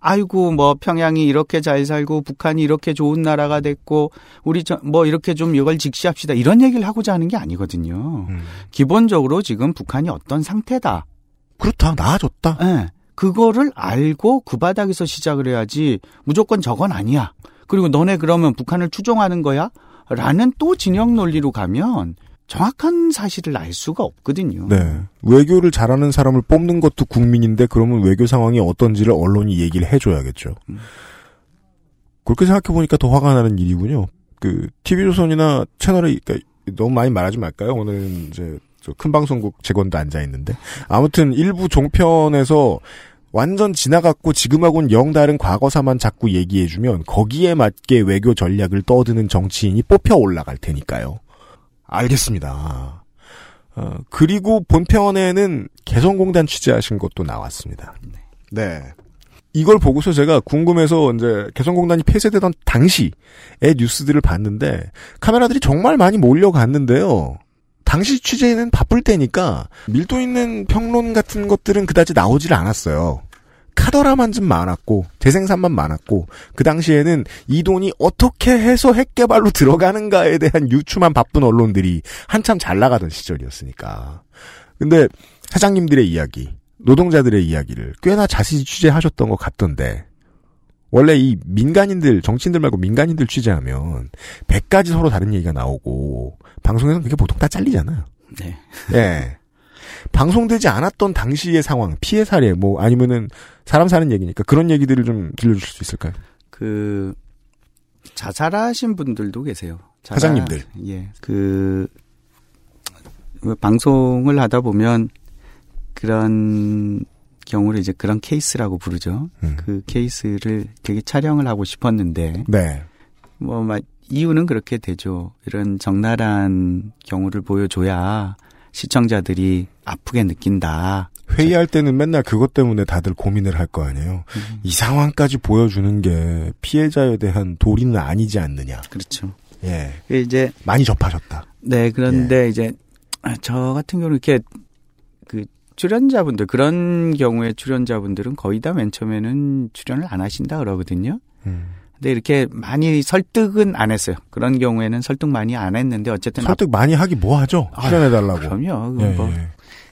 아이고 뭐 평양이 이렇게 잘 살고 북한이 이렇게 좋은 나라가 됐고 우리 저, 뭐 이렇게 좀 이걸 직시합시다 이런 얘기를 하고자 하는 게 아니거든요. 기본적으로 지금 북한이 어떤 상태다. 그렇다 나아졌다. 예. 그거를 알고 그 바닥에서 시작을 해야지 무조건 저건 아니야. 그리고 너네 그러면 북한을 추종하는 거야? 라는 또 진영 논리로 가면 정확한 사실을 알 수가 없거든요. 네. 외교를 잘하는 사람을 뽑는 것도 국민인데 그러면 외교 상황이 어떤지를 언론이 얘기를 해줘야겠죠. 그렇게 생각해보니까 더 화가 나는 일이군요. 그, TV조선이나 채널에, 그러니까 너무 많이 말하지 말까요? 오늘은 이제, 저큰 방송국 직원도 앉아있는데. 아무튼 일부 종편에서 완전 지나갔고 지금하고는 영 다른 과거사만 자꾸 얘기해주면 거기에 맞게 외교 전략을 떠드는 정치인이 뽑혀 올라갈 테니까요. 알겠습니다. 어, 그리고 본편에는 개성공단 취재하신 것도 나왔습니다. 네. 이걸 보고서 제가 궁금해서 이제 개성공단이 폐쇄되던 당시의 뉴스들을 봤는데 카메라들이 정말 많이 몰려갔는데요. 당시 취재는 바쁠 때니까 밀도 있는 평론 같은 것들은 그다지 나오질 않았어요. 카더라만 좀 많았고 재생산만 많았고 그 당시에는 이 돈이 어떻게 해서 핵개발로 들어가는가에 대한 유추만 바쁜 언론들이 한참 잘 나가던 시절이었으니까. 근데 사장님들의 이야기, 노동자들의 이야기를 꽤나 자세히 취재하셨던 것 같던데 원래 이 민간인들, 정치인들 말고 민간인들 취재하면 100가지 서로 다른 얘기가 나오고 방송에서는 그게 보통 다 잘리잖아요. 네. 예. 방송되지 않았던 당시의 상황, 피해 사례, 뭐, 아니면은, 사람 사는 얘기니까 그런 얘기들을 좀 들려주실 수 있을까요? 그 자살하신 분들도 계세요. 자살- 사장님들. 예. 그 방송을 하다 보면 그런 경우를 이제 그런 케이스라고 부르죠. 그 케이스를 되게 촬영을 하고 싶었는데 네. 뭐 막 이유는 그렇게 되죠. 이런 적나라한 경우를 보여줘야 시청자들이 아프게 느낀다. 회의할 때는 맨날 그것 때문에 다들 고민을 할 거 아니에요. 이 상황까지 보여주는 게 피해자에 대한 도리는 아니지 않느냐. 그렇죠. 예. 이제 많이 접하셨다. 네, 그런데 이제 아, 저 같은 경우는 이렇게 그 출연자분들 그런 경우에 출연자분들은 거의 다 맨 처음에는 출연을 안 하신다 그러거든요. 근데 이렇게 많이 설득은 안 했어요. 그런 경우에는 설득 많이 안 했는데 어쨌든 설득 많이 하기 뭐 하죠? 출연해 달라고. 그럼요. 예, 뭐 예.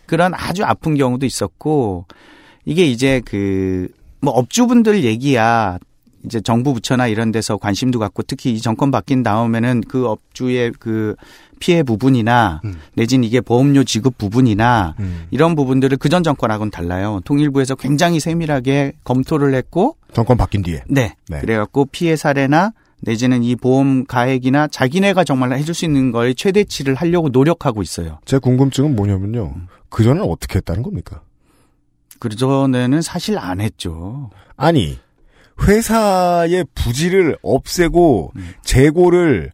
그런 아주 아픈 경우도 있었고 이게 이제 그 뭐 업주분들 얘기야 이제 정부 부처나 이런 데서 관심도 갖고 특히 이 정권 바뀐 다음에는 그 업주의 그 피해 부분이나 내진 이게 보험료 지급 부분이나 이런 부분들을 그전 정권하고는 달라요. 통일부에서 굉장히 세밀하게 검토를 했고 정권 바뀐 뒤에. 네. 네. 그래갖고 피해 사례나 내지는 이 보험 가액이나 자기네가 정말 해줄 수 있는 걸 최대치를 하려고 노력하고 있어요. 제 궁금증은 뭐냐면요. 그전엔 어떻게 했다는 겁니까? 그 전에는 사실 안 했죠. 아니, 회사의 부지를 없애고 재고를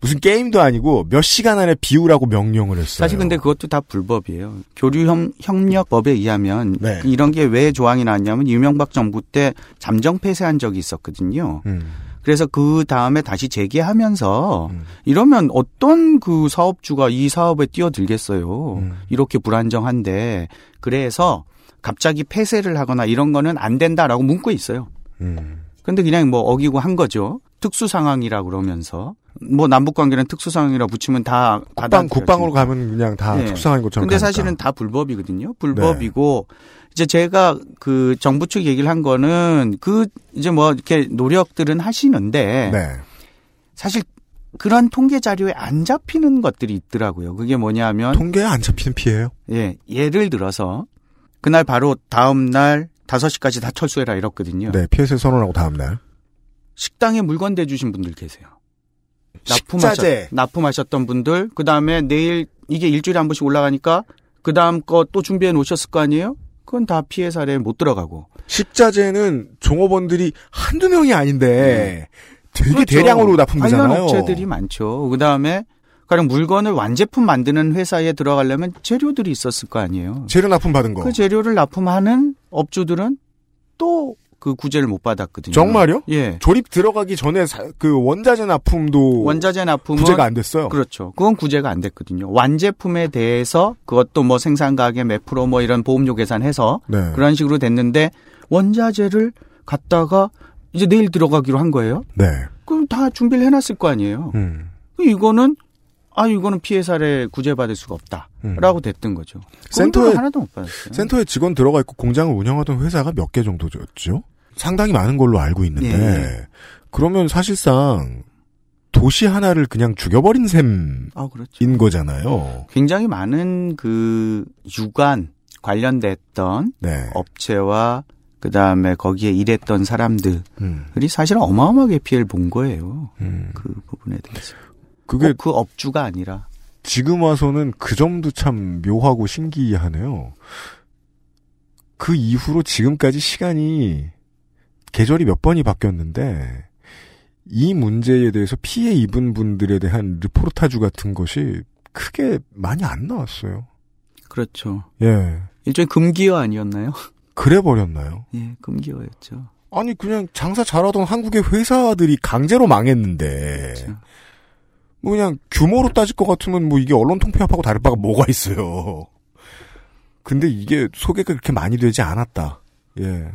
무슨 게임도 아니고 몇 시간 안에 비우라고 명령을 했어요. 사실 근데 그것도 다 불법이에요. 교류 협력법에 의하면 네. 이런 게 왜 조항이 나왔냐면 이명박 정부 때 잠정 폐쇄한 적이 있었거든요. 음. 그래서 그 다음에 다시 재개하면서 음. 이러면 어떤 그 사업주가 이 사업에 뛰어들겠어요. 음. 이렇게 불안정한데 그래서 갑자기 폐쇄를 하거나 이런 거는 안 된다라고 문구에 있어요. 음. 근데 그냥 뭐 어기고 한 거죠. 특수 상황이라 그러면서 뭐 남북 관계는 특수 상황이라 붙이면 다 국방. 국방으로 가면 그냥 다 네. 특수상인 것처럼. 근데 가니까. 사실은 다 불법이거든요. 불법이고 이제 제가 그 정부 측 얘기를 한 거는 그 이제 뭐 이렇게 노력들은 하시는데 네. 사실 그런 통계 자료에 안 잡히는 것들이 있더라고요. 그게 뭐냐면 통계에 안 잡히는 피해요. 예, 예를 들어서 그날 바로 다음 날 5시까지 다 철수해라 이랬거든요. 네, 피해세 선언하고 다음 날. 식당에 물건 대 주신 분들 계세요. 납품하셨, 납품하셨던 분들, 그 다음에 내일 이게 일주일에 한 번씩 올라가니까 그 다음 거 또 준비해 놓으셨을 거 아니에요? 그건 다 피해 사례에 못 들어가고. 식자재는 종업원들이 한두 명이 아닌데 되게 그렇죠. 대량으로 납품되잖아요. 업체들이 많죠. 그 다음에 가령 물건을 완제품 만드는 회사에 들어가려면 재료들이 있었을 거 아니에요. 재료 납품 받은 거. 그 재료를 납품하는 업주들은 또 그 구제를 못 받았거든요. 정말요? 예. 조립 들어가기 전에 사- 그 원자재 납품도 원자재 납품은 구제가 안 됐어요. 그렇죠. 그건 구제가 안 됐거든요. 완제품에 대해서 그것도 뭐 생산 가격 몇 프로 뭐 이런 보험료 계산해서 네. 그런 식으로 됐는데 원자재를 갖다가 이제 내일 들어가기로 한 거예요. 네. 그럼 다 준비를 해놨을 거 아니에요. 음. 이거는 아 이거는 피해 사례 구제받을 수가 없다라고 됐던 거죠. 센터에 하나도 못 받았어요. 센터에 직원 들어가 있고 공장을 운영하던 회사가 몇 개 정도였죠? 상당히 많은 걸로 알고 있는데 예. 그러면 사실상 도시 하나를 그냥 죽여버린 셈인 아 그렇죠. 거잖아요. 굉장히 많은 그 유관 관련됐던 네. 업체와 그 다음에 거기에 일했던 사람들이 음. 사실 어마어마하게 피해를 본 거예요. 그 부분에 대해서. 그게 꼭그 업주가 아니라 지금 와서는 그 점도 참 묘하고 신기하네요. 그 이후로 지금까지 시간이 계절이 몇 번이 바뀌었는데 이 문제에 대해서 피해 입은 분들에 대한 르포르타주 같은 것이 크게 많이 안 나왔어요. 그렇죠. 예. 일종의 금기어 아니었나요? 그래 버렸나요? 예, 금기어였죠. 아니 그냥 장사 잘하던 한국의 회사들이 강제로 망했는데 뭐 그냥 규모로 따질 것 같으면 뭐 이게 언론 통폐합하고 다를 바가 뭐가 있어요. 근데 이게 소개가 그렇게 많이 되지 않았다. 예.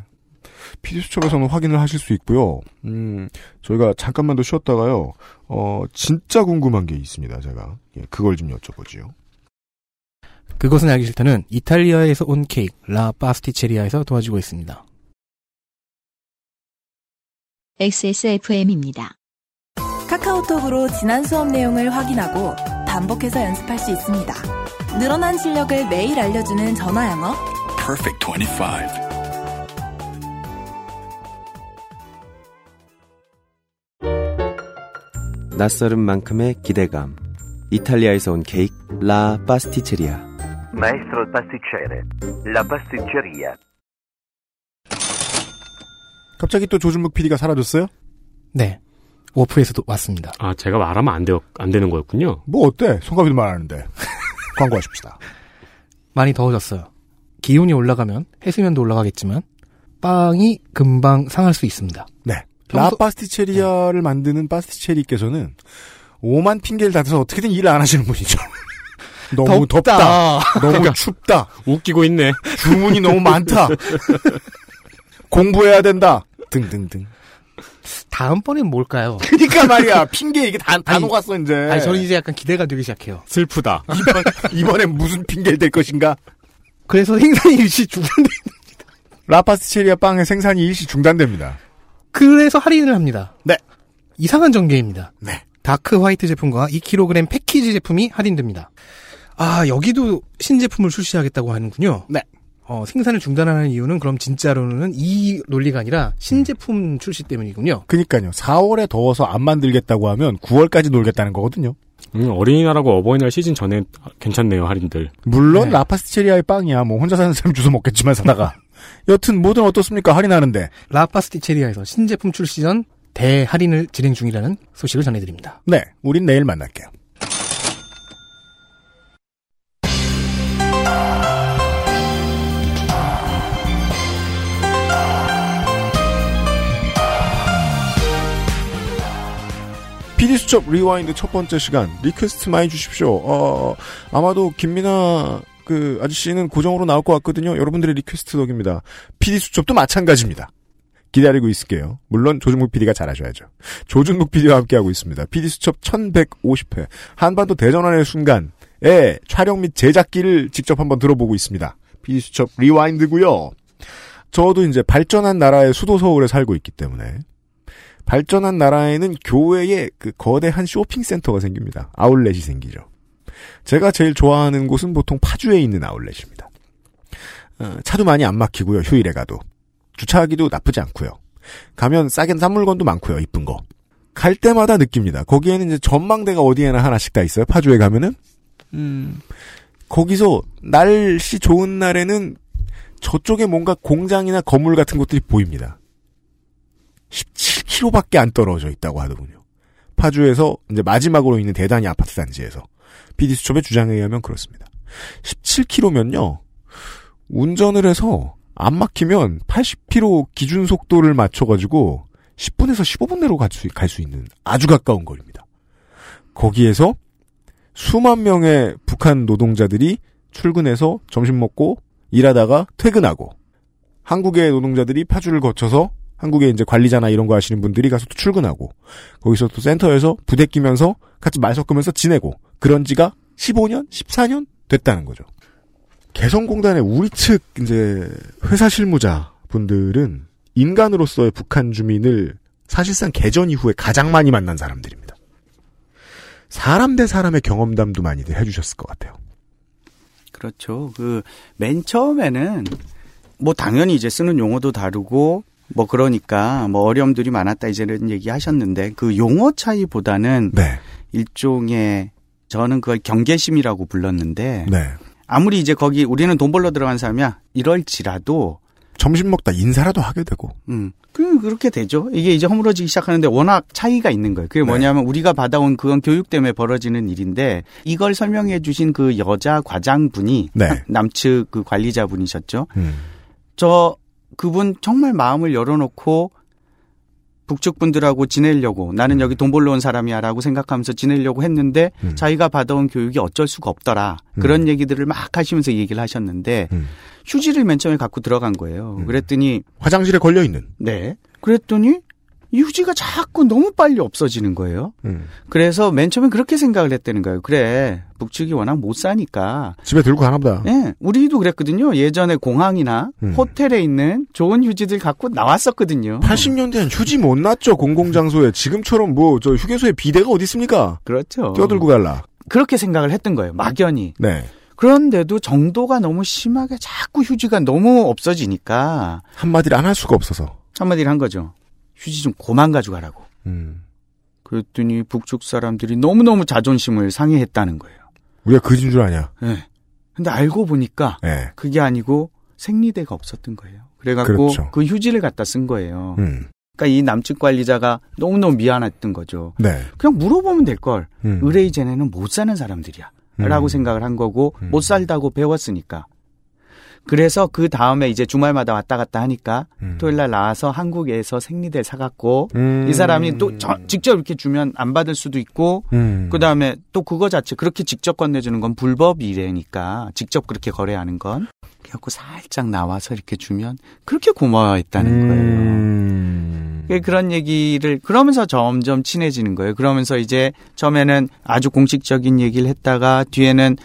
PD수첩에서는 확인을 하실 수 있고요. 음, 저희가 잠깐만 더 쉬었다가요. 어, 진짜 궁금한 게 있습니다, 제가. 예, 그걸 좀 여쭤보지요. 그것은 알기 싫다는 이탈리아에서 온 케이크 라 파스티체리아에서 도와주고 있습니다. XSFM입니다. 카카오톡으로 지난 수업 내용을 확인하고 반복해서 연습할 수 있습니다. 늘어난 실력을 매일 알려주는 전화 영어. Perfect 25. 낯설은 만큼의 기대감. 이탈리아에서 온 케이크 라 파스티체리아. Maestro pasticcere, la pasticceria. 갑자기 또 조준묵 PD가 사라졌어요? 네. 워프에서도 왔습니다. 아, 제가 말하면 안, 되, 안 되는 거였군요. 뭐 어때? 송가비도 말하는데. 광고하십시다. 많이 더워졌어요. 기온이 올라가면 해수면도 올라가겠지만 빵이 금방 상할 수 있습니다. 네. 평소- 라 파스티체리아를 만드는 파스티체리께서는 오만 핑계를 대서 어떻게든 일을 안 하시는 분이죠. 너무 덥다. 덥다. 너무 그러니까 춥다. 웃기고 있네. 주문이 너무 많다. 공부해야 된다. 등등등. 다음번엔 뭘까요? 그니까 말이야. 핑계 이게 다, 다 아니, 녹았어, 이제. 아니, 저는 이제 약간 기대가 되기 시작해요. 슬프다. 이번, 이번엔 무슨 핑계를 댈 것인가? 그래서 생산이 일시 중단돼. 라파스티체리아 빵의 생산이 일시 중단됩니다. 그래서 할인을 합니다. 네. 이상한 전개입니다. 네. dark white 제품과 2kg 패키지 제품이 할인됩니다. 아, 여기도 신제품을 출시하겠다고 하는군요. 네. 어, 생산을 중단하는 이유는 그럼 진짜로는 이 논리가 아니라 신제품 출시 때문이군요. 그니까요. 4월에 더워서 안 만들겠다고 하면 9월까지 놀겠다는 거거든요. 음, 어린이날하고 어버이날 시즌 전에 괜찮네요, 할인들. 물론 라파스티체리아의 빵이야. 뭐 혼자 사는 사람 주워 먹겠지만 사다가. 여튼 뭐든 어떻습니까? 할인하는데. 라파스티체리아에서 신제품 출시 전 대할인을 진행 중이라는 소식을 전해드립니다. 네. 우린 내일 만날게요. 수첩 rewind 첫 번째 시간 request 많이 주십시오. 어, 아마도 김민아 그 아저씨는 고정으로 나올 것 같거든요. 여러분들의 request 덕입니다. PD수첩도 마찬가지입니다. 기다리고 있을게요. 물론 조준묵 PD가 잘하셔야죠. 조준묵 PD와 함께하고 있습니다. PD수첩 1150회 한반도 대전환의 순간에 촬영 및 제작기를 직접 한번 들어보고 있습니다. PD수첩 rewind고요. 저도 이제 발전한 나라의 수도 서울에 살고 있기 때문에 발전한 나라에는 교외에 그 거대한 쇼핑센터가 생깁니다. 아울렛이 생기죠. 제가 제일 좋아하는 곳은 보통 파주에 있는 아울렛입니다. 어, 차도 많이 안 막히고요. 휴일에 가도. 주차하기도 나쁘지 않고요. 가면 싸게 싼 물건도 많고요. 이쁜 거. 갈 때마다 느낍니다. 거기에는 이제 전망대가 어디에나 하나씩 다 있어요. 파주에 가면은. 음, 거기서 날씨 좋은 날에는 저쪽에 뭔가 공장이나 건물 같은 것들이 보입니다. 17km밖에 안 떨어져 있다고 하더군요. 파주에서 이제 마지막으로 있는 대단히 아파트 단지에서 PD수첩의 주장에 의하면 그렇습니다. 17km면요. 운전을 해서 안 막히면 80km 기준 속도를 맞춰가지고 10분에서 15분 내로 갈 수, 갈 수 있는 아주 가까운 거리입니다. 거기에서 수만 명의 북한 노동자들이 출근해서 점심 먹고 일하다가 퇴근하고 한국의 노동자들이 파주를 거쳐서 한국에 이제 관리자나 이런 거 하시는 분들이 가서 또 출근하고 거기서 또 센터에서 부대 끼면서 같이 말 섞으면서 지내고 그런 지가 15년, 14년 됐다는 거죠. 개성공단의 우리 측 이제 회사 실무자 분들은 인간으로서의 북한 주민을 사실상 개전 이후에 가장 많이 만난 사람들입니다. 사람 대 사람의 경험담도 많이들 해주셨을 것 같아요. 그렇죠. 그 맨 처음에는 뭐 당연히 이제 쓰는 용어도 다르고 뭐 그러니까 뭐 어려움들이 많았다 이제는 얘기하셨는데 그 용어 차이보다는 네. 일종의 저는 그걸 경계심이라고 불렀는데 네. 아무리 이제 거기 우리는 돈 벌러 들어간 사람이야 이럴지라도 점심 먹다 인사라도 하게 되고. 음. 그 그렇게 되죠. 이게 이제 허물어지기 시작하는데 워낙 차이가 있는 거예요. 그게 뭐냐면 우리가 받아온 그건 교육 때문에 벌어지는 일인데 이걸 설명해 주신 그 여자 과장분이 네. 남측 그 관리자분이셨죠. 음. 저 그분 정말 마음을 열어놓고 북측 분들하고 지내려고 나는 여기 돈 벌러 온 사람이야라고 생각하면서 지내려고 했는데 음. 자기가 받아온 교육이 어쩔 수가 없더라 그런 얘기들을 막 하시면서 얘기를 하셨는데 음. 휴지를 맨 처음에 갖고 들어간 거예요. 그랬더니 화장실에 걸려 있는. 네. 그랬더니 이 휴지가 자꾸 너무 빨리 없어지는 거예요. 음. 그래서 맨 처음에 그렇게 생각을 했다는 거예요. 그래 북측이 워낙 못 사니까 집에 들고 가나 보다. 예, 우리도 그랬거든요. 예전에 공항이나 음. 호텔에 있는 좋은 휴지들 갖고 나왔었거든요. 80년대엔 휴지 못 났죠 공공장소에 지금처럼 뭐 저 휴게소에 비대가 어디 있습니까? 그렇죠. 뛰어들고 갈라. 그렇게 생각을 했던 거예요. 막연히. 네. 그런데도 정도가 너무 심하게 자꾸 휴지가 너무 없어지니까 한마디를 안 할 수가 없어서. 한마디를 한 거죠. 휴지 좀 고만 가져가라고. 음. 그랬더니 북측 사람들이 너무너무 자존심을 상해했다는 거예요. 우리가 그진 줄 아냐. 예. 근데 알고 보니까 네. 그게 아니고 생리대가 없었던 거예요. 그래갖고 그렇죠. 그 휴지를 갖다 쓴 거예요. 음. 그러니까 이 남측 관리자가 너무너무 미안했던 거죠. 네. 그냥 물어보면 될 걸. 음. 의뢰이전에는 못 사는 사람들이야. 라고 음. 생각을 한 거고 못 살다고 배웠으니까. 그래서 그 다음에 이제 주말마다 왔다 갔다 하니까 토요일 날 나와서 한국에서 생리대 사갖고 음. 이 사람이 또 저- 직접 이렇게 주면 안 받을 수도 있고 음. 그 다음에 또 그거 자체 그렇게 직접 건네주는 건 불법 이래니까 직접 그렇게 거래하는 건 그래갖고 살짝 나와서 이렇게 주면 그렇게 고마워했다는 음. 거예요. 그 그런 얘기를 그러면서 점점 친해지는 거예요. 그러면서 이제 처음에는 아주 공식적인 얘기를 했다가 뒤에는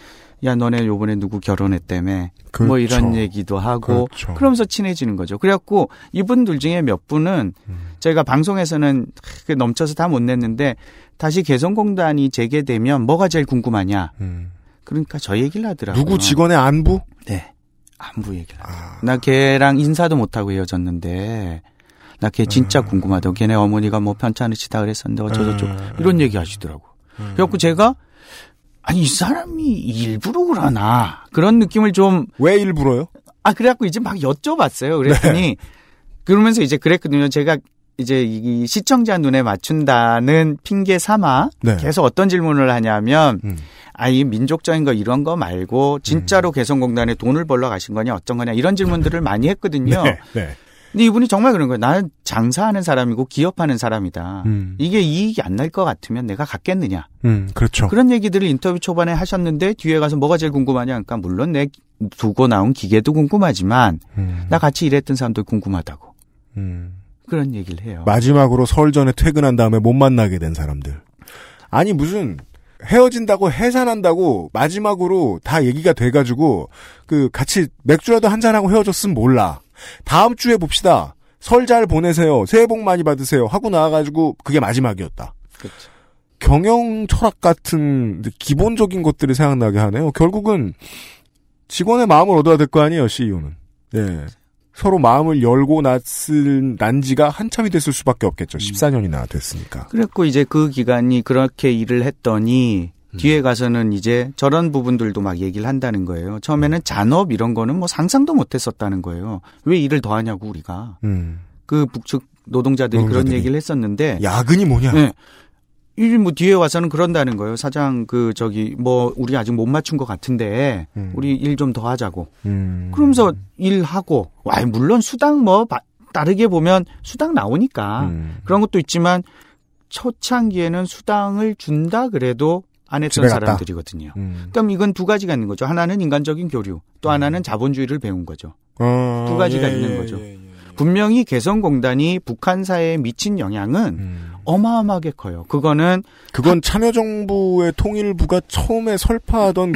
야 너네 요번에 누구 결혼했다며 뭐 그렇죠. 이런 얘기도 하고 그렇죠. 그러면서 친해지는 거죠. 그래갖고 이분들 중에 몇 분은 음. 저희가 방송에서는 그 넘쳐서 다 못 냈는데 다시 개성공단이 재개되면 뭐가 제일 궁금하냐. 그러니까 저 얘기를 하더라고요. 음. 누구 직원의 안부? 네. 안부 얘기를 하더라고요. 아. 나 걔랑 인사도 못하고 헤어졌는데 나걔 음. 진짜 궁금하다고. 걔네 어머니가 뭐 편찮으시다 그랬었는데 어쩌고저쩌고 음. 이런 얘기 하시더라고. 그래갖고 제가 아니 이 사람이 일부러 그러나 그런 느낌을 좀 왜 일부러요? 아 그래갖고 이제 막 여쭤봤어요. 그랬더니 네. 그러면서 이제 그랬거든요. 제가 이제 이 시청자 눈에 맞춘다는 핑계 삼아 네. 음. 계속 어떤 질문을 하냐면 아이 민족적인 거 이런 거 말고 진짜로 개성공단에 돈을 벌러 가신 거냐 어떤 거냐 이런 질문들을 많이 했거든요. 네. 네. 근데 이분이 정말 그런 거예요. 나는 장사하는 사람이고 기업하는 사람이다. 음. 이게 이익이 안 날 것 같으면 내가 갖겠느냐. 음, 그렇죠. 그런 얘기들을 인터뷰 초반에 하셨는데 뒤에 가서 뭐가 제일 궁금하냐? 그러니까 물론 내 두고 나온 기계도 궁금하지만 음. 나 같이 일했던 사람도 궁금하다고. 음. 그런 얘기를 해요. 마지막으로 설 전에 퇴근한 다음에 못 만나게 된 사람들. 아니 무슨 헤어진다고 해산한다고 마지막으로 다 얘기가 돼가지고 그 같이 맥주라도 한잔하고 헤어졌으면 몰라. 다음 주에 봅시다. 설 잘 보내세요. 새해 복 많이 받으세요. 하고 나와가지고 그게 마지막이었다. 그렇죠. 경영 철학 같은 기본적인 것들이 생각나게 하네요. 결국은 직원의 마음을 얻어야 될 거 아니에요, CEO는. 예. 서로 마음을 열고 났을, 난 지가 한참이 됐을 수밖에 없겠죠. 14년이나 됐으니까. 그랬고 이제 그 기간이 그렇게 일을 했더니 뒤에 가서는 이제 저런 부분들도 막 얘기를 한다는 거예요. 처음에는 잔업 이런 거는 뭐 상상도 못 했었다는 거예요. 왜 일을 더 하냐고 우리가. 음. 그 북측 노동자들이, 그런 노동자들이. 얘기를 했었는데 야근이 뭐냐? 네. 이뭐 뒤에 와서는 그런다는 거예요. 사장 그 저기 뭐 우리 아직 못 맞춘 것 같은데 우리 일 좀 더 하자고. 음. 그러면서 일하고 와 물론 수당 뭐 바- 다르게 보면 수당 나오니까 음. 그런 것도 있지만 초창기에는 수당을 준다 그래도 안 했던. 사람들이거든요. 음. 그럼 이건 두 가지가 있는 거죠. 하나는 인간적인 교류, 또 하나는 자본주의를 배운 거죠. 어, 두 가지가 예, 있는 예, 거죠. 예, 분명히 개성공단이 북한 사회에 미친 영향은 어마어마하게 커요. 그거는 그건 참여정부의 통일부가 처음에 설파하던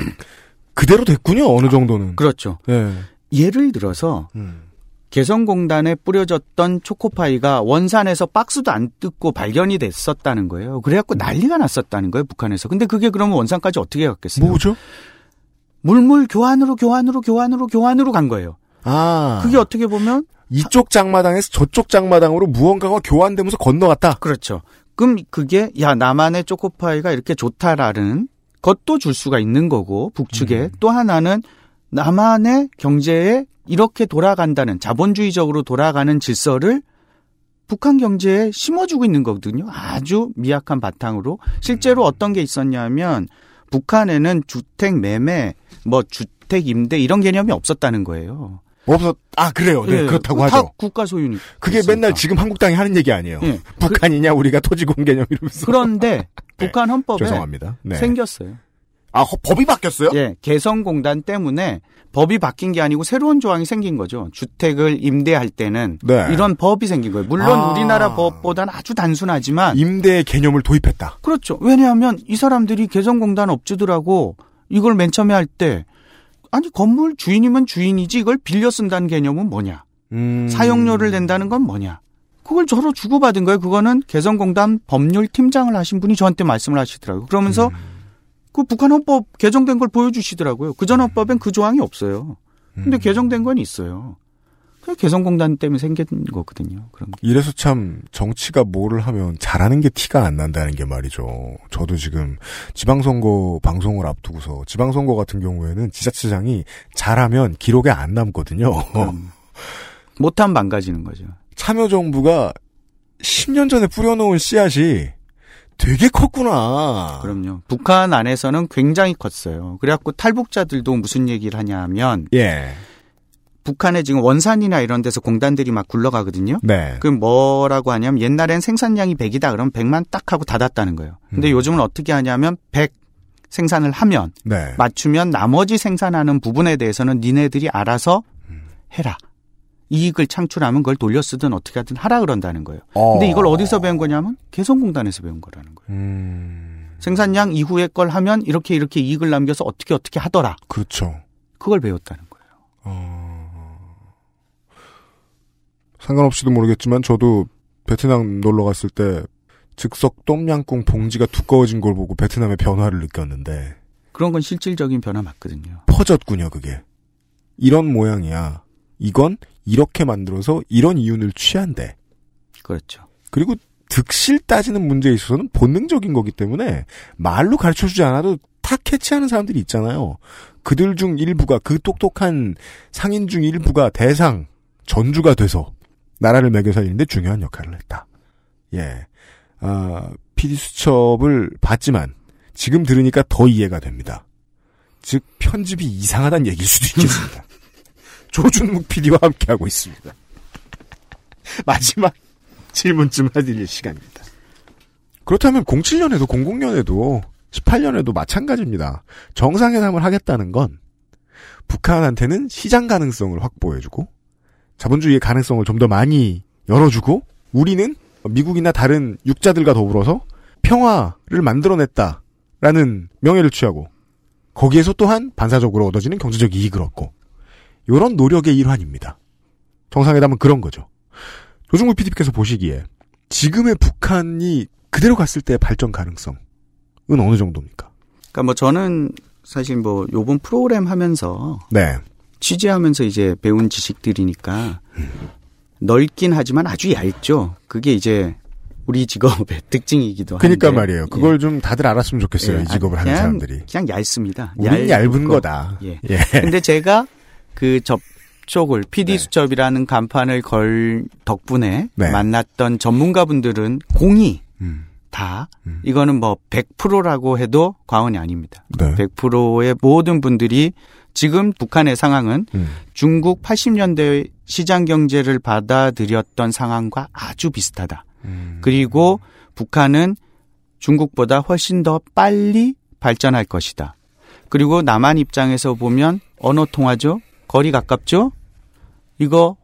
그대로 됐군요. 어느 정도는. 그렇죠. 예. 예를 들어서 음. 개성공단에 뿌려졌던 초코파이가 원산에서 박스도 안 뜯고 발견이 됐었다는 거예요. 그래갖고 난리가 났었다는 거예요, 북한에서. 근데 그게 그러면 원산까지 어떻게 갔겠어요? 뭐죠? 물물 교환으로 교환으로 교환으로 교환으로 간 거예요. 아. 그게 어떻게 보면 이쪽 장마당에서 저쪽 장마당으로 무언가가 교환되면서 건너갔다. 그렇죠. 그럼 그게 야 나만의 초코파이가 이렇게 좋다라는 것도 줄 수가 있는 거고 북측에 음. 또 하나는 나만의 경제에 이렇게 돌아간다는 자본주의적으로 돌아가는 질서를 북한 경제에 심어주고 있는 거거든요. 아주 미약한 바탕으로 음. 실제로 어떤 게 있었냐면 북한에는 주택 매매, 뭐 주택 임대 이런 개념이 없었다는 거예요. 없었, 아, 그래요. 네, 예, 그렇다고 다 하죠. 국가 소유니. 그게 맨날 지금 한국당이 하는 얘기 아니에요. 예. 북한이냐, 우리가 토지 공 개념 이러면서. 그런데 북한 헌법에 죄송합니다. 네. 생겼어요. 아, 허- 법이 바뀌었어요? 예, 개성공단 때문에 법이 바뀐 게 아니고 새로운 조항이 생긴 거죠. 주택을 임대할 때는 네. 이런 법이 생긴 거예요. 물론 아. 우리나라 법보다는 아주 단순하지만 임대의 개념을 도입했다. 그렇죠. 왜냐하면 이 사람들이 개성공단 업주들하고 이걸 맨 처음에 할 때 아니 건물 주인이면 주인이지 이걸 빌려 쓴다는 개념은 뭐냐? 음. 사용료를 낸다는 건 뭐냐? 그걸 저로 주고받은 거예요. 그거는 개성공단 법률 팀장을 하신 분이 저한테 말씀을 하시더라고요. 그러면서 그 북한 헌법 개정된 걸 보여주시더라고요. 그전 헌법엔 그 조항이 없어요. 근데 개정된 건 있어요. 그 개성공단 때문에 생긴 거거든요. 그런 게. 이래서 참 정치가 뭐를 하면 잘하는 게 티가 안 난다는 게 말이죠. 저도 지금 지방선거 방송을 앞두고서 지방선거 같은 경우에는 지자체장이 잘하면 기록에 안 남거든요. 못하면 망가지는 거죠. 참여정부가 10년 전에 뿌려놓은 씨앗이 되게 컸구나. 그럼요. 북한 안에서는 굉장히 컸어요. 그래갖고 탈북자들도 무슨 얘기를 하냐면 예. 북한에 지금 원산이나 이런 데서 공단들이 막 굴러가거든요. 네. 그 뭐라고 하냐면 옛날엔 생산량이 100이다 그러면 100만 딱 하고 닫았다는 거예요. 근데 요즘은 어떻게 하냐면 100 생산을 하면 네. 맞추면 나머지 생산하는 부분에 대해서는 니네들이 알아서 해라. 이익을 창출하면 그걸 돌려 쓰든 어떻게 하든 하라 그런다는 거예요. 어. 근데 이걸 어디서 배운 거냐면 개성공단에서 배운 거라는 거예요. 음. 생산량 이후의 걸 하면 이렇게 이렇게 이익을 남겨서 어떻게 어떻게 하더라. 그렇죠. 그걸 배웠다는 거예요. 상관없이도 모르겠지만 저도 베트남 놀러 갔을 때 즉석 똠양꿍 봉지가 두꺼워진 걸 보고 베트남의 변화를 느꼈는데 그런 건 실질적인 변화 맞거든요. 퍼졌군요, 그게. 이런 모양이야. 이건 이렇게 만들어서 이런 이윤을 취한대. 그렇죠. 그리고 득실 따지는 문제에 있어서는 본능적인 거기 때문에 말로 가르쳐 주지 않아도 다 캐치하는 사람들이 있잖아요. 그들 중 일부가 그 똑똑한 상인 중 일부가 대상 전주가 돼서 나라를 매겨 살리는데 중요한 역할을 했다. 예. 아, PD 수첩을 봤지만 지금 들으니까 더 이해가 됩니다. 즉 편집이 이상하다는 얘기일 수도 있겠습니다. 조준묵 PD와 함께하고 있습니다. 마지막 질문쯤 해드릴 시간입니다. 그렇다면 07년에도 00년에도 18년에도 마찬가지입니다. 정상회담을 하겠다는 건 북한한테는 시장 가능성을 확보해주고 자본주의의 가능성을 좀 더 많이 열어주고 우리는 미국이나 다른 육자들과 더불어서 평화를 만들어냈다라는 명예를 취하고 거기에서 또한 반사적으로 얻어지는 경제적 이익을 얻고 이런 노력의 일환입니다. 정상회담은 그런 거죠. 조중국 PD께서 보시기에 지금의 북한이 그대로 갔을 때의 발전 가능성은 어느 정도입니까? 그러니까 뭐 저는 사실 뭐 요번 프로그램 하면서 네. 취재하면서 이제 배운 지식들이니까 넓긴 하지만 아주 얇죠. 그게 이제 우리 직업의 특징이기도 한데. 그러니까 말이에요. 그걸 좀 다들 알았으면 좋겠어요. 예, 이 직업을 그냥, 하는 사람들이. 그냥 얇습니다. 우린 얇은 거다. 예. 예. 근데 제가 그 접촉을 PD 수첩이라는 간판을 걸 덕분에 네. 만났던 전문가분들은 공이 음. 다 이거는 뭐 100%라고 해도 과언이 아닙니다. 네. 100%의 모든 분들이 지금 북한의 상황은 음. 중국 80년대 시장 경제를 받아들였던 상황과 아주 비슷하다. 음. 그리고 북한은 중국보다 훨씬 더 빨리 발전할 것이다. 그리고 남한 입장에서 보면 언어 통하죠? 거리 가깝죠? 이거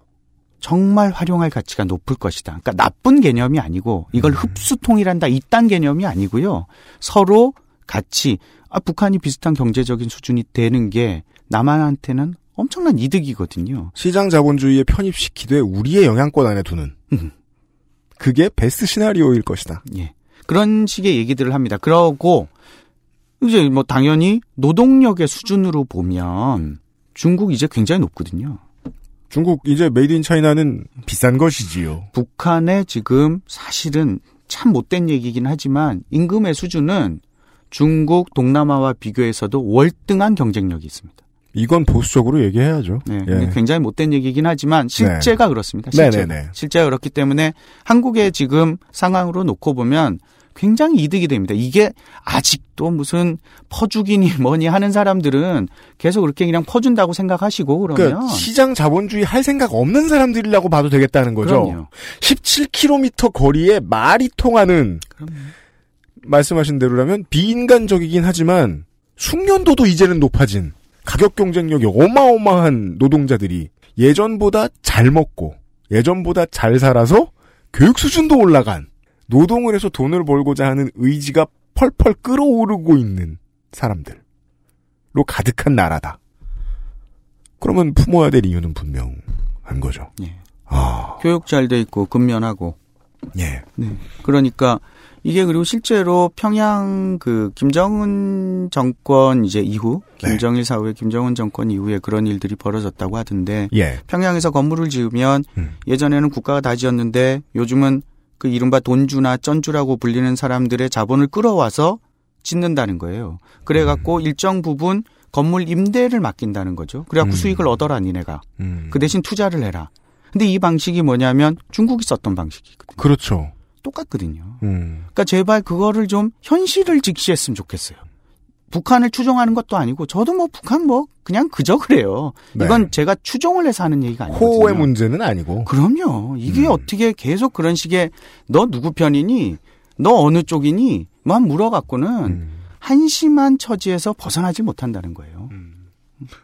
정말 활용할 가치가 높을 것이다. 그러니까 나쁜 개념이 아니고 이걸 흡수통일한다 이딴 개념이 아니고요. 서로 같이 아, 북한이 비슷한 경제적인 수준이 되는 게 남한한테는 엄청난 이득이거든요. 시장 자본주의에 편입시키되 우리의 영향권 안에 두는 그게 베스트 시나리오일 것이다. 예. 그런 식의 얘기들을 합니다. 그러고 이제 뭐 당연히 노동력의 수준으로 보면 중국 이제 굉장히 높거든요. 중국 이제 made in China는 비싼 것이지요. 북한의 지금 사실은 참 못된 얘기긴 하지만 임금의 수준은 중국 동남아와 비교해서도 월등한 경쟁력이 있습니다. 이건 보수적으로 얘기해야죠. 네, 예. 굉장히 못된 얘기긴 하지만 실제가 그렇습니다. 실제 네네네. 실제가 그렇기 때문에 한국의 지금 상황으로 놓고 보면 굉장히 이득이 됩니다. 이게 아직도 무슨 퍼주기니 뭐니 하는 사람들은 계속 그렇게 그냥 퍼준다고 생각하시고 그러면 그러니까 시장 자본주의 할 생각 없는 사람들이라고 봐도 되겠다는 거죠. 그럼요. 17km 거리에 말이 통하는 말씀하신 대로라면 비인간적이긴 하지만 숙련도도 이제는 높아진 가격 경쟁력이 어마어마한 노동자들이 예전보다 잘 먹고 예전보다 잘 살아서 교육 수준도 올라간 노동을 해서 돈을 벌고자 하는 의지가 펄펄 끓어오르고 있는 사람들로 가득한 나라다. 그러면 품어야 될 이유는 분명한 거죠. 예. 아, 교육 잘 돼 있고 근면하고 예. 네. 그러니까 이게 그리고 실제로 평양 그 김정은 정권 이제 이후 네. 김정일 사후에 김정은 정권 이후에 그런 일들이 벌어졌다고 하던데 예. 평양에서 건물을 지으면 음. 예전에는 국가가 다 지었는데 요즘은 그 이른바 돈주나 쩐주라고 불리는 사람들의 자본을 끌어와서 짓는다는 거예요. 그래갖고 일정 부분 건물 임대를 맡긴다는 거죠. 그래갖고 음. 수익을 얻어라 니네가. 음. 그 대신 투자를 해라. 근데 이 방식이 뭐냐면 중국이 썼던 방식이거든요. 그렇죠. 똑같거든요. 음. 그러니까 제발 그거를 좀 현실을 직시했으면 좋겠어요. 북한을 추종하는 것도 아니고 저도 뭐 북한 뭐 그냥 그저 그래요. 네. 이건 제가 추종을 해서 하는 얘기가 아니거든요. 호의 문제는 아니고. 그럼요. 이게 어떻게 계속 그런 식의 너 누구 편이니? 너 어느 쪽이니? 만 물어갖고는 한심한 처지에서 벗어나지 못한다는 거예요.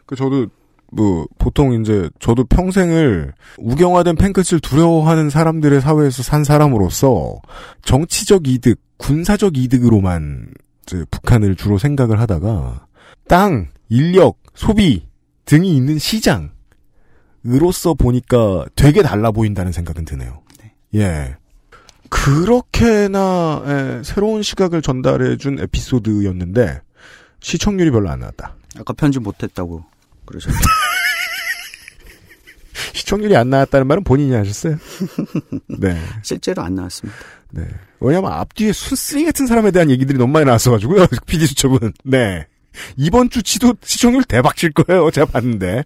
그 저도 뭐 보통 이제 저도 평생을 우경화된 팽끝을 두려워하는 사람들의 사회에서 산 사람으로서 정치적 이득, 군사적 이득으로만 북한을 주로 생각을 하다가 땅, 인력, 소비 등이 있는 시장으로서 보니까 되게 달라 보인다는 생각은 드네요. 예. 그렇게나 에, 새로운 시각을 전달해준 에피소드였는데 시청률이 별로 안 나왔다. 아까 편집 못했다고 그러셨죠. 시청률이 안 나왔다는 말은 본인이 하셨어요? 네. 실제로 안 나왔습니다. 네. 왜냐면 앞뒤에 순쓰레기 같은 사람에 대한 얘기들이 너무 많이 나왔어가지고요. PD 수첩은. 네. 이번 주 치도 시청률 대박 칠 거예요. 제가 봤는데.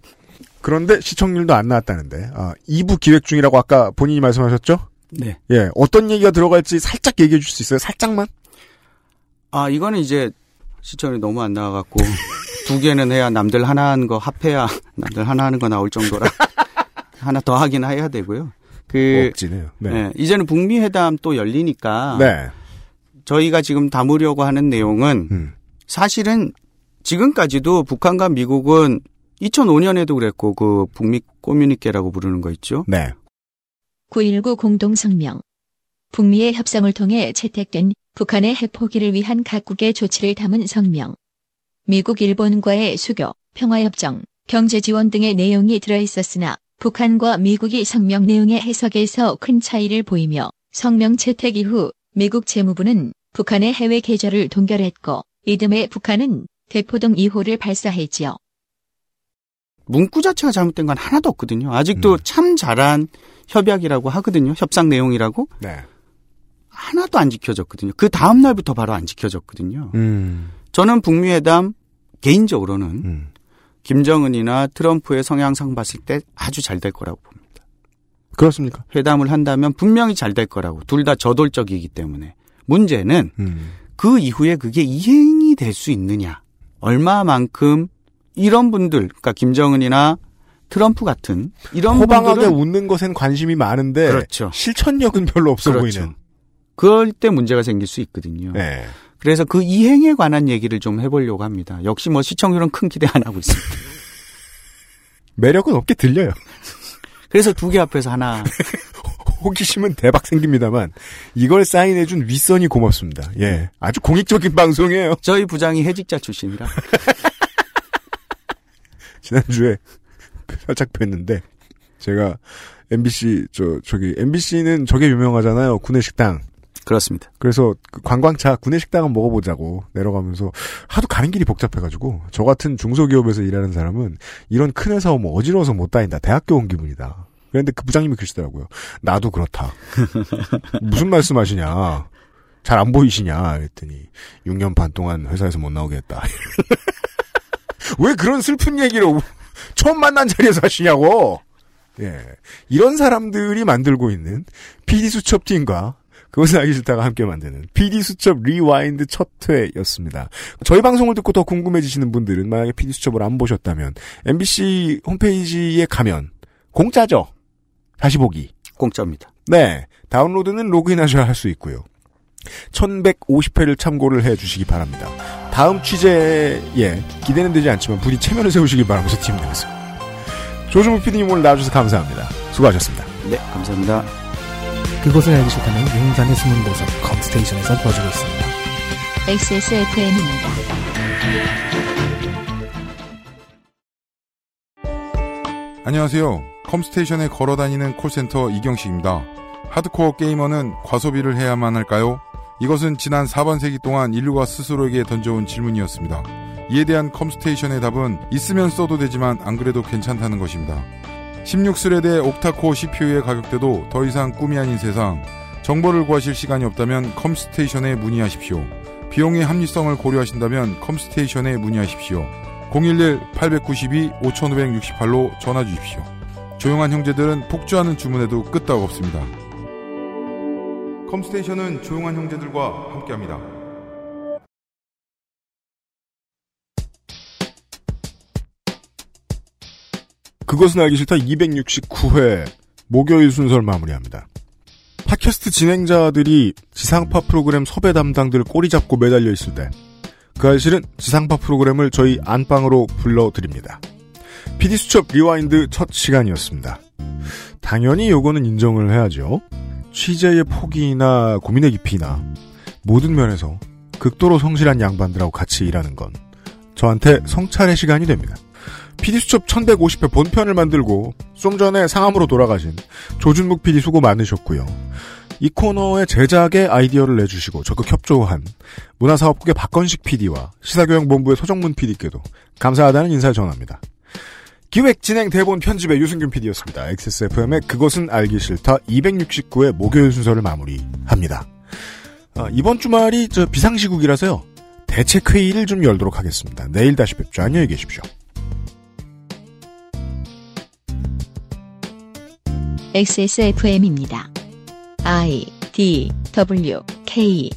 그런데 시청률도 안 나왔다는데. 아, 2부 기획 중이라고 아까 본인이 말씀하셨죠? 네. 예. 어떤 얘기가 들어갈지 살짝 얘기해 줄 수 있어요? 살짝만? 아 이거는 이제 시청이 너무 안 나와갖고 두 개는 해야 남들 하나 하는 거 합해야 남들 하나 하는 거 나올 정도라 하나 더 하긴 해야 되고요. 그 억지네요. 네. 네, 이제는 북미 회담 또 열리니까 네. 저희가 지금 담으려고 하는 내용은 음. 사실은 지금까지도 북한과 미국은 2005년에도 그랬고 그 북미 꼬뮤니케라고 부르는 거 있죠. 네. 9.19 공동성명. 북미의 협상을 통해 채택된 북한의 핵 포기를 위한 각국의 조치를 담은 성명. 미국 일본과의 수교, 평화협정, 경제지원 등의 내용이 들어있었으나 북한과 미국이 성명 내용의 해석에서 큰 차이를 보이며 성명 채택 이후 미국 재무부는 북한의 해외 계좌를 동결했고 이듬해 북한은 대포동 2호를 발사했지요. 문구 자체가 잘못된 건 하나도 없거든요. 아직도 참 잘한 협약이라고 하거든요. 협상 내용이라고. 네. 하나도 안 지켜졌거든요. 그 다음 날부터 바로 안 지켜졌거든요. 음. 저는 북미 회담 개인적으로는 김정은이나 트럼프의 성향상 봤을 때 아주 잘 될 거라고 봅니다. 그렇습니까? 회담을 한다면 분명히 잘 될 거라고. 둘 다 저돌적이기 때문에. 문제는 음. 그 이후에 그게 이행이 될 수 있느냐. 얼마만큼 이런 분들, 그러니까 김정은이나 트럼프 같은 이런 호방하게 분들은 웃는 것엔 관심이 많은데 그렇죠. 실천력은 별로 없어 그렇죠. 보이는. 그럴 때 문제가 생길 수 있거든요. 네. 그래서 그 이행에 관한 얘기를 좀 해보려고 합니다. 역시 뭐 시청률은 큰 기대 안 하고 있습니다. 매력은 없게 들려요. 그래서 두 개 앞에서 하나. 호기심은 대박 생깁니다만 이걸 사인해준 윗선이 고맙습니다. 예, 아주 공익적인 방송이에요. 저희 부장이 해직자 출신이라. 지난주에 살짝 뵀는데 제가 MBC 저 저기 MBC는 저게 유명하잖아요. 구내식당. 그렇습니다. 그래서 그 관광차 구내식당 은 먹어보자고 내려가면서 하도 가는 길이 복잡해가지고 저 같은 중소기업에서 일하는 사람은 이런 큰 회사 오면 어지러워서 못 다닌다. 대학교 온 기분이다. 그런데 그 부장님이 그러시더라고요. 나도 그렇다. 무슨 말씀하시냐. 잘 안 보이시냐. 그랬더니 6년 반 동안 회사에서 못 나오게 했다. 왜 그런 슬픈 얘기를 처음 만난 자리에서 하시냐고. 예. 이런 사람들이 만들고 있는 PD 수첩팀과 그것은 알기 싫다가 함께 만드는 PD 수첩 rewind 첫 회였습니다. 저희 방송을 듣고 더 궁금해지시는 분들은 만약에 PD 수첩을 안 보셨다면 MBC 홈페이지에 가면 공짜죠. 다시 보기. 공짜입니다. 네. 다운로드는 로그인하셔야 할 수 있고요. 1150회를 참고를 해 주시기 바랍니다. 다음 취재에 기대는 되지 않지만 부디 체면을 세우시기 바라면서 팀 내에서 조준무 PD님 오늘 나와주셔서 감사합니다. 수고하셨습니다. 네, 감사합니다. 그것을 알기 싫다는 용산의 숨은 보석 컴스테이션에서 도와주고 있습니다. XSFM입니다. 안녕하세요. 컴스테이션에 걸어다니는 콜센터 이경식입니다. 하드코어 게이머는 과소비를 해야만 할까요? 이것은 지난 4반세기 동안 인류가 스스로에게 던져온 질문이었습니다. 이에 대한 컴스테이션의 답은 있으면 써도 되지만 안 그래도 괜찮다는 것입니다. 16 thread의 octa-core CPU의 가격대도 더 이상 꿈이 아닌 세상. 정보를 구하실 시간이 없다면 컴스테이션에 문의하십시오. 비용의 합리성을 고려하신다면 컴스테이션에 문의하십시오. 011-892-5568로 전화 주십시오. 조용한 형제들은 폭주하는 주문에도 끄떡 없습니다. 컴스테이션은 조용한 형제들과 함께합니다. 그것은 알기 싫다 269회 목요일 순서를 마무리합니다. 팟캐스트 진행자들이 지상파 프로그램 섭외 담당들 꼬리 잡고 매달려 있을 때 그알싫은 지상파 프로그램을 저희 안방으로 불러드립니다. PD수첩 rewind 첫 시간이었습니다. 당연히 요거는 인정을 해야죠. 취재의 폭이나 고민의 깊이나 모든 면에서 극도로 성실한 양반들하고 같이 일하는 건 저한테 성찰의 시간이 됩니다. PD수첩 1150회 본편을 만들고 좀 전에 상암으로 돌아가신 조준묵 PD 수고 많으셨고요. 이 코너의 제작에 아이디어를 내주시고 적극 협조한 문화사업국의 박건식 PD와 시사교양본부의 소정문 PD께도 감사하다는 인사를 전합니다. 기획, 진행, 대본, 편집의 유승균 PD였습니다. XSFM의 그것은 알기 싫다 269회 목요일 순서를 마무리합니다. 아, 이번 주말이 저 비상시국이라서요. 대책회의를 좀 열도록 하겠습니다. 내일 다시 뵙죠. 안녕히 계십시오. XSFM입니다. I D W K